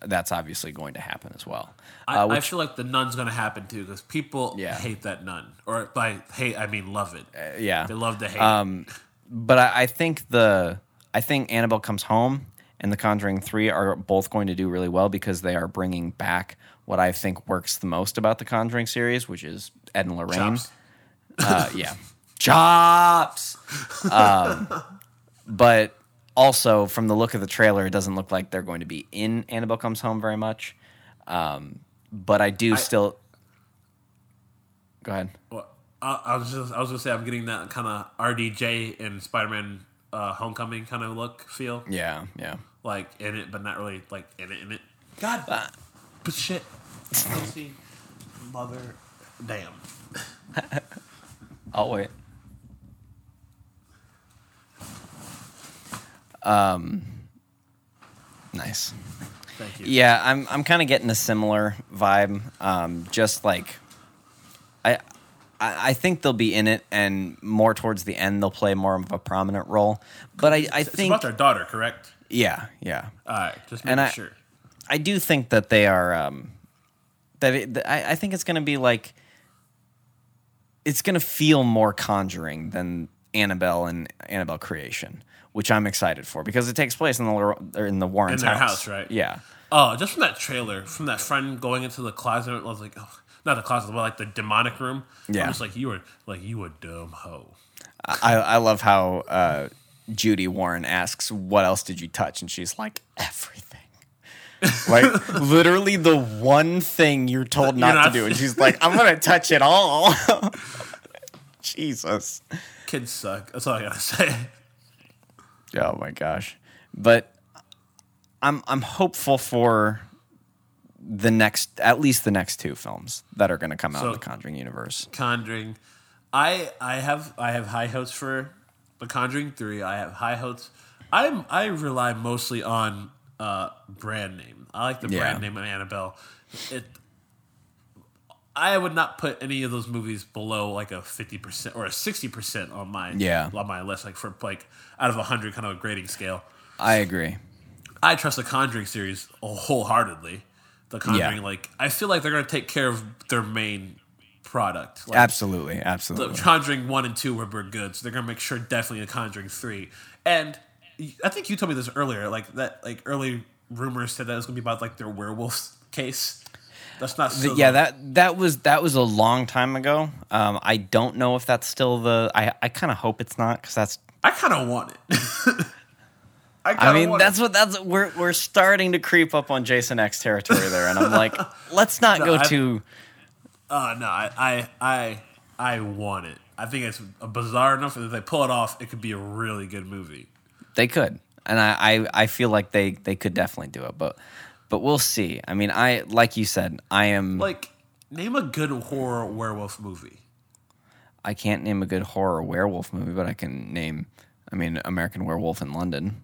that's obviously going to happen as well. I, Uh, I which- feel like the nun's gonna happen too because people Yeah. hate that nun, or by hate I mean love it. yeah. They love to hate. Um, but I, I think the I think Annabelle Comes Home and The Conjuring Three are both going to do really well because they are bringing back what I think works the most about the Conjuring series, which is Ed and Lorraine. Chops. Uh, yeah, chops. Um, but also from the look of the trailer, it doesn't look like they're going to be in Annabelle Comes Home very much. Um, but I do still. Go ahead. Well, I, I was just I was gonna say I'm getting that kind of RDJ and Spider-Man uh, Homecoming kind of look feel, Yeah, yeah. like in it, but not really like in it. In it. God, but shit, pussy, mother, damn. I'll wait. Um, nice. Thank you. Yeah, I'm I'm kind of getting a similar vibe. Um, just like I, I I think they'll be in it, and more towards the end, they'll play more of a prominent role. But I I It's think about their daughter, correct? yeah yeah All right, just And making I- sure. I do think that they are. Um, that it, I, I think it's going to be like. It's going to feel more Conjuring than Annabelle and Annabelle Creation, which I'm excited for because it takes place in the in the Warrens' In their house, right? Yeah, Oh, just from that trailer, from that friend going into the closet, I was like, oh, not the closet, but like the demonic room. Yeah. I'm just like you were like you a dumb hoe. I, I love how uh, Judy Warren asks, "What else did you touch?" and she's like, "Everything." like literally the one thing you're told not, not- to do, and she's like, "I'm gonna touch it all." Jesus. Kids suck. That's all I gotta say. Oh my gosh. But I'm I'm hopeful for the next at least the next two films that are going to come out So- the Conjuring universe. Conjuring. I I have I have high hopes for the Conjuring three. I have high hopes. I'm I rely mostly on uh brand name. I like the Yeah. brand name of Annabelle. It I would not put any of those movies below like a fifty percent or a sixty percent on my Yeah. on my list, like for like out of hundred kind of a grading scale. I agree. I trust the Conjuring series wholeheartedly. The Conjuring, like I feel like they're gonna take care of their main product. Like, Absolutely, the absolutely. Conjuring one and two were, were good, so they're gonna make sure definitely the Conjuring three. And I think you told me this earlier, like that, like early rumors said that it was gonna be about like their werewolf case. That's not. So yeah, that that was that was a long time ago. Um, I don't know if that's still the. I I kind of hope it's not because that's. I kind of want it. I, I mean, that's it. what that's we're we're starting to creep up on Jason X territory there, and I'm like, let's not go I- too. Uh, no, I, I, I, I want it. I think it's bizarre enough that if they pull it off, it could be a really good movie. They could, and I, I I feel like they they could definitely do it, but but we'll see. I mean, I like you said, I am. Like, name a good horror werewolf movie. I can't name a good horror werewolf movie, but I can name. I mean, American Werewolf in London.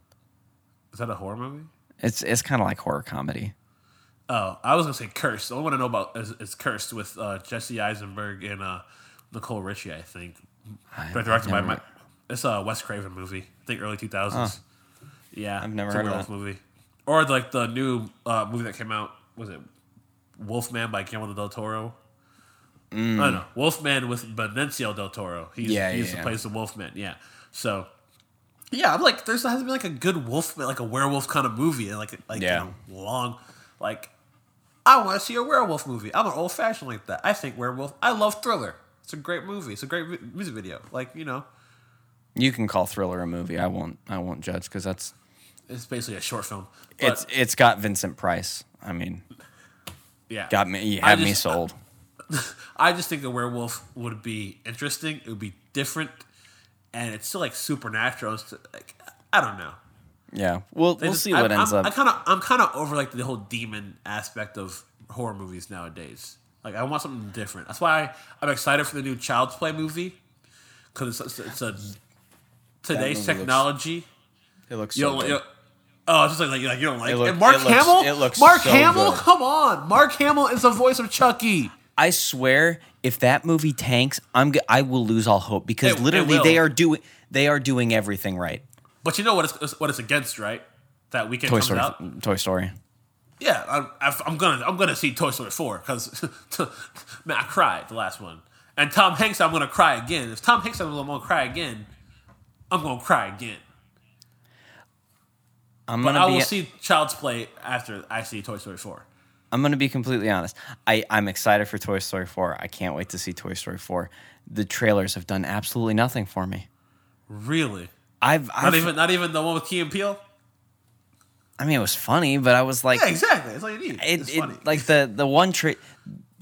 Is that a horror movie? It's it's kind of like horror comedy. Oh, I was gonna say Cursed. The only one I know about is, is Cursed with uh, Jesse Eisenberg and uh, Nicole Richie. I think I- directed I've by my. It's a Wes Craven movie. Think early two thousands. Yeah, I've never it's a heard of werewolf that. movie. Or like the new uh, movie that came out was it Wolfman by Guillermo del Toro. I don't know Wolfman with Benicio del Toro. He's, Mm. Yeah, he yeah, used to yeah. play the Wolfman. Yeah, so yeah, I'm like, there's hasn't been like a good Wolfman, like a werewolf kind of movie, in like like Yeah. you know, long, like I want to see a werewolf movie. I'm an old fashioned like that. I think werewolf. I love Thriller. It's a great movie. It's a great music video. Like you know, You can call Thriller a movie. I won't. I won't judge because that's it's basically a short film. But, it's it's got Vincent Price. I mean, yeah, got me. You had me sold. I just think a werewolf would be interesting. It would be different, and it's still like supernatural. It's like I don't know. Yeah, we'll They we'll just- see what I, ends I'm, up. I kind of I'm kind of over like the whole demon aspect of horror movies nowadays. Like I want something different. That's why I'm excited for the new Child's Play movie because it's, it's a today's movie looks technology. it looks so good. you don't- oh, it's just like, like, like you don't like It it. look- and Mark it looks- Hamill. it looks Mark so Hamill. good. Come on, Mark Hamill is the voice of Chucky. I swear, if that movie tanks, I'm I will lose all hope because It- it literally will. they are doing they are doing everything right. But you know what it's what it's against, right? That weekend Toy comes Story, out. Toy Story. Yeah, I'm, I'm gonna I'm gonna see Toy Story four because man, I cried the last one, and Tom Hanks I'm gonna cry again. If Tom Hanks I'm gonna cry again, I'm gonna cry again. I'm But gonna I be will see Child's Play after I see Toy Story four. I'm gonna be completely honest. I I'm excited for Toy Story 4. I can't wait to see Toy Story 4. The trailers have done absolutely nothing for me. Really? I've, Not I've even not even the one with Key and Peele. I mean, it was funny, but I was like, Yeah, exactly. That's all you need. it, it's it funny. like the the one tra-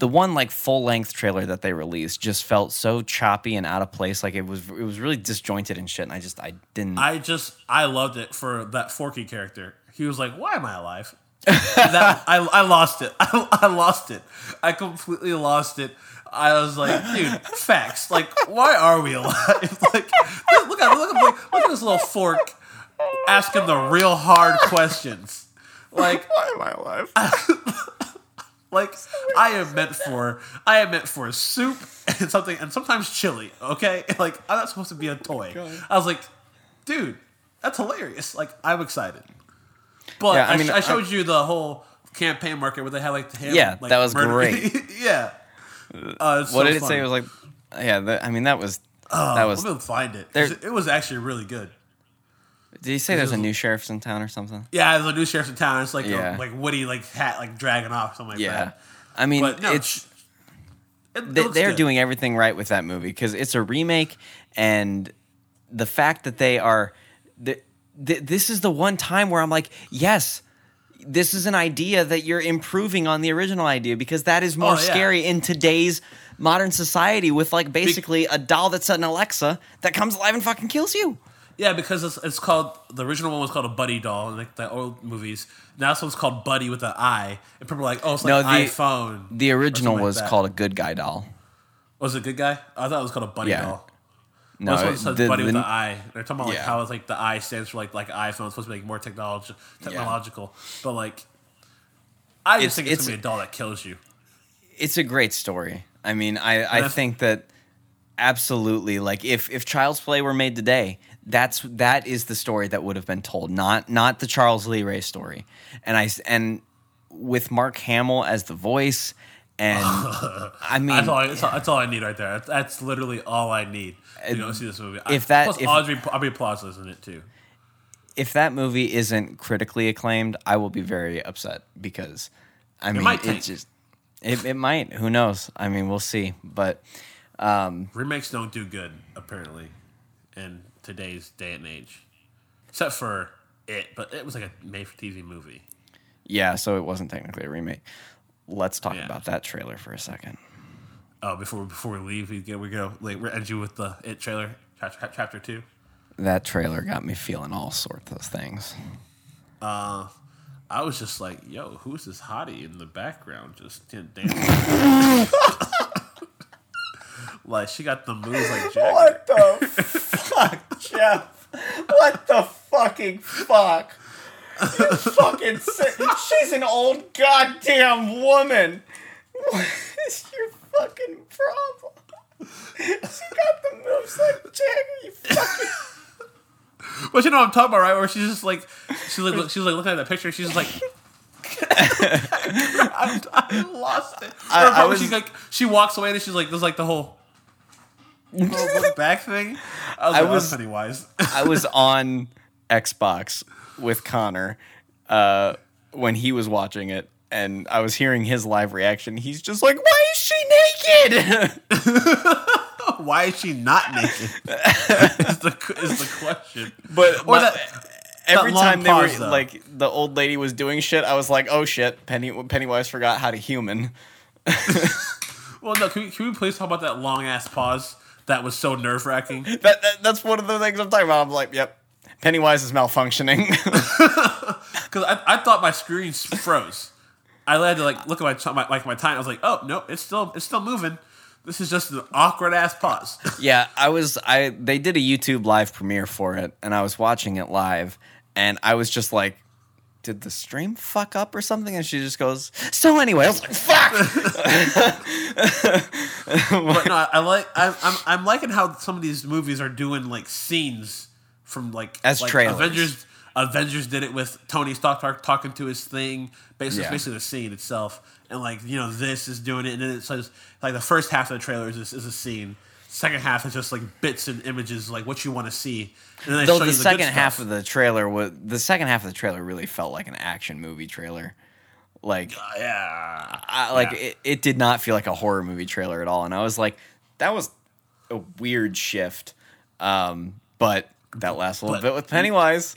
the one like full length trailer that they released just felt so choppy and out of place. Like it was it was really disjointed and shit. And I just I didn't. I just I loved it for that Forky character. He was like, "Why am I alive?" that I, I lost it. I, I lost it. I completely lost it. I was like, dude, facts. Like, why are we alive? like, look at look at look at this little fork asking the real hard questions. Like, Why am I alive? Like I am meant for I am meant for soup and something and sometimes chili. Okay, like I'm not supposed to be a toy. I was like, dude, that's hilarious. Like I'm excited. But Yeah, I I, mean, sh- I showed you the whole campaign market where they had like him. Yeah, like, that was murder- great. yeah. Uh, what so did it say? It was like, yeah. The, I mean, that was Oh, that was. I'm gonna find it. there- It was actually really good. Did he say there's a new sheriff in town or something? Yeah, there's a new sheriff in town. It's like Yeah. a, like Woody like hat like dragging off something like Yeah. that. I mean, But no, it's it, it they, good. doing everything right with that movie because it's a remake, and the fact that they are, th- th- this is the one time where I'm like, yes, this is an idea that you're improving on the original idea because that is oh, more Oh, yeah. scary in today's modern society with like basically a doll that's an Alexa that comes alive and fucking kills you. Yeah, because it's, it's called the original one was called a Buddy doll, in like the old movies. Now this one's called Buddy with an I, and people are like, "Oh, it's like No, the- iPhone." The original something like was called a good guy doll. Was it a good guy? I thought it was called a Buddy Yeah. doll. No, this one says the- Buddy with the- the I. They're talking about like Yeah. how it's like the I stands for like like iPhone. It's supposed to be like more technology technological, but like I just It's- think it's, it's- gonna be a doll that kills you. it's a great story. I mean, I, I think that absolutely like if if Child's Play were made today, that's that is the story that would have been told, not not the Charles Lee Ray story. And I and with Mark Hamill as the voice, and I mean, That's all, I, that's, all, that's all I need right there. That's, that's literally all I need to go see this movie. if that- plus if- Audrey Aubrey Plaza's in it too. if that movie isn't critically acclaimed, I will be very upset because I mean, might it tank. just it, it might. Who knows? I mean, we'll see. But um, Remakes don't do good apparently in today's day and age, except for it. But it was like a made-for-TV movie. yeah, so it wasn't technically a remake. Let's talk Yeah. about that trailer for a second. Oh, before before we leave, we go we go like we're end you with the it trailer chapter, chapter two. That trailer got me feeling all sorts of things. Uh, I was just like, yo, who's this hottie in the background just dancing? Like she got the moves like Jack. What the fuck, Jeff? What the fucking fuck? You fucking sick. She's an old goddamn woman. What is your fucking problem? She got the moves like Jagger, you fucking. But you know what I'm talking about, right? Where she's just like, she's like, she's like looking at that picture. She's just like, I, I lost it. I- I was- she like, she walks away and she's like, there's like the whole, look back thing. I was, I oh, was- Pennywise. I was on Xbox with Connor uh, when he was watching it, and I was hearing his live reaction. He's just like, "Why is she naked?" Why is she not naked? is the is the question. but Or my- that- every long time they were pause, though. like the old lady was doing shit, I was like, "Oh shit!" Penny Pennywise forgot how to human. Well, no. Can we, can we please talk about that long ass pause? That was so nerve wracking. That, that that's one of the things I'm talking about. I'm like, "Yep." Pennywise is malfunctioning. Because I, I thought my screen froze. I had to like look at my, my like my time. I was like, oh no, it's still it's still moving. This is just an awkward ass pause. Yeah, I was I they did a YouTube live premiere for it and I was watching it live and I was just like did the stream fuck up or something? And she just goes, "So anyway, I was like, fuck." but no, I like I'm, I'm I'm liking how some of these movies are doing like scenes from like As like trailers. Avengers. Avengers did it with Tony Stark talk, talking to his thing, basically, Yeah. basically the scene itself, and like you know this is doing it, and then it says like the first half of the trailer is is a scene, second half is just like bits and images like what you want to see, and then Though the you the second half stuff. of the trailer was the second half of the trailer really felt like an action movie trailer. Like yeah, I, like Yeah. it, it did not feel like a horror movie trailer at all and I was like that was a weird shift. Um but that last little But- bit with Pennywise.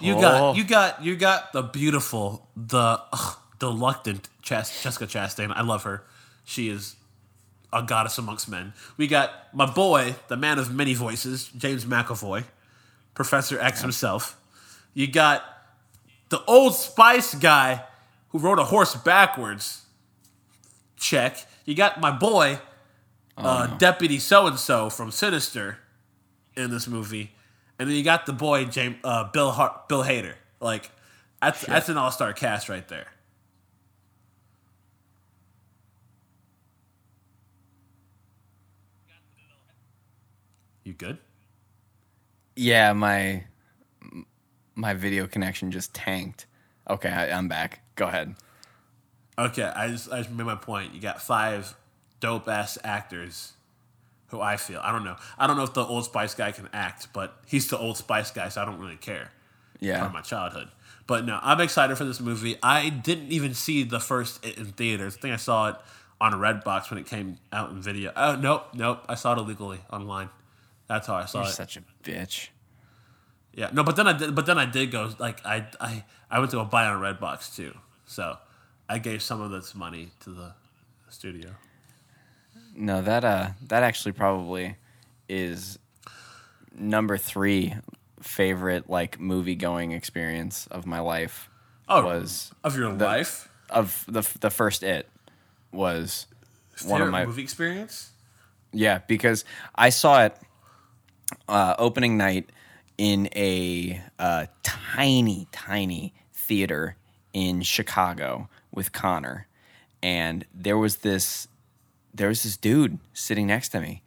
You Oh. got you got you got the beautiful, the ugh, deluctant Chas- Jessica Chastain. I love her. She is a goddess amongst men. We got my boy, the man of many voices, James McAvoy, Professor X himself. You got the old Spice guy who rode a horse backwards. Check. You got my boy, uh, Deputy So and So from Sinister, in this movie, and then you got the boy James uh, Bill Har- Bill Hader. Like that's that's an all star cast right there. You good? Yeah, my my video connection just tanked. Okay, I, I'm back. Go ahead. Okay, I just I just made my point. You got five dope ass actors who I feel I don't know. I don't know if the Old Spice guy can act, but he's the Old Spice guy, so I don't really care. Yeah. From my childhood. But no, I'm excited for this movie. I didn't even see the first It in theaters. I think I saw it on Redbox when it came out in video. Oh nope, nope. I saw it illegally online. That's how I saw You're it. such a bitch. Yeah, no, but then I did. But then I did go like I I I went to go buy on Redbox too. So I gave some of this money to the studio. No, that uh that actually probably is number 3 favorite like movie going experience of my life Oh, was of your the- life. of the the first it was one of my movie experience. Yeah, because I saw it uh, opening night in a uh, tiny, tiny theater in Chicago with Connor, and there was this there was this dude sitting next to me,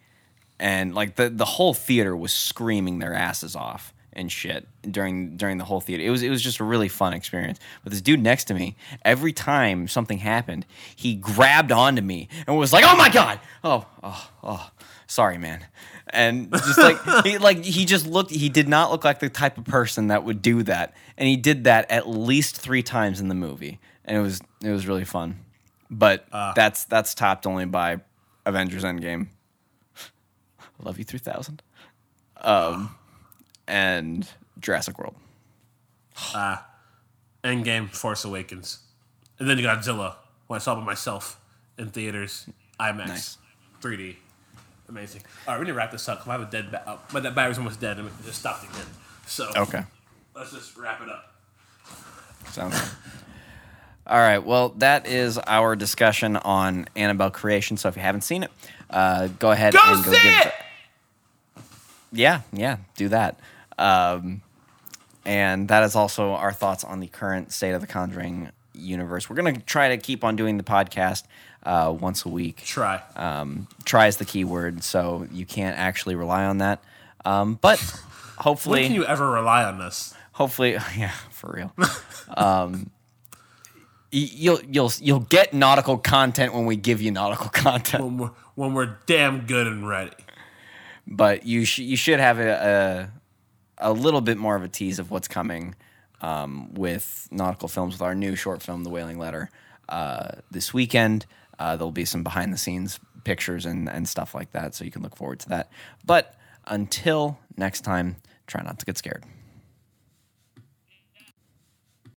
and like the the whole theater was screaming their asses off and shit during during the whole theater. It was it was just a really fun experience. But this dude next to me, every time something happened, he grabbed onto me and was like, "Oh my god! Oh oh oh, sorry, man." And just like he like he just looked. He did not look like the type of person that would do that, and he did that at least three times in the movie, and it was it was really fun. But that's that's topped only by Avengers Endgame. Love you three thousand. Um, and Jurassic World. Endgame, Force Awakens, and then Godzilla. When I saw it by myself in theaters, IMAX, Nice. 3D, amazing. All right, we need to wrap this up. I have a dead, ba- uh, but that battery's almost dead, and it just stopped again. So Okay. let's just wrap it up. Sounds good. All right. Well, that is our discussion on Annabelle Creation. So if you haven't seen it, uh, go ahead Go and go see give it! Yeah, yeah, do that. Um, and that is also our thoughts on the current state of the Conjuring universe. We're going to try to keep on doing the podcast uh, once a week. Try. Um, try is the key word, so you can't actually rely on that. Um, but hopefully, when can you ever rely on this? hopefully yeah for real um you'll you'll you'll get nautical content when we give you nautical content When we're, when we're damn good and ready. but you sh- you should have a, a a little bit more of a tease of what's coming um, with nautical films with our new short film the wailing letter uh, this weekend uh, there'll be some behind the scenes pictures and, and stuff like that so you can look forward to that. But until next time try not to get scared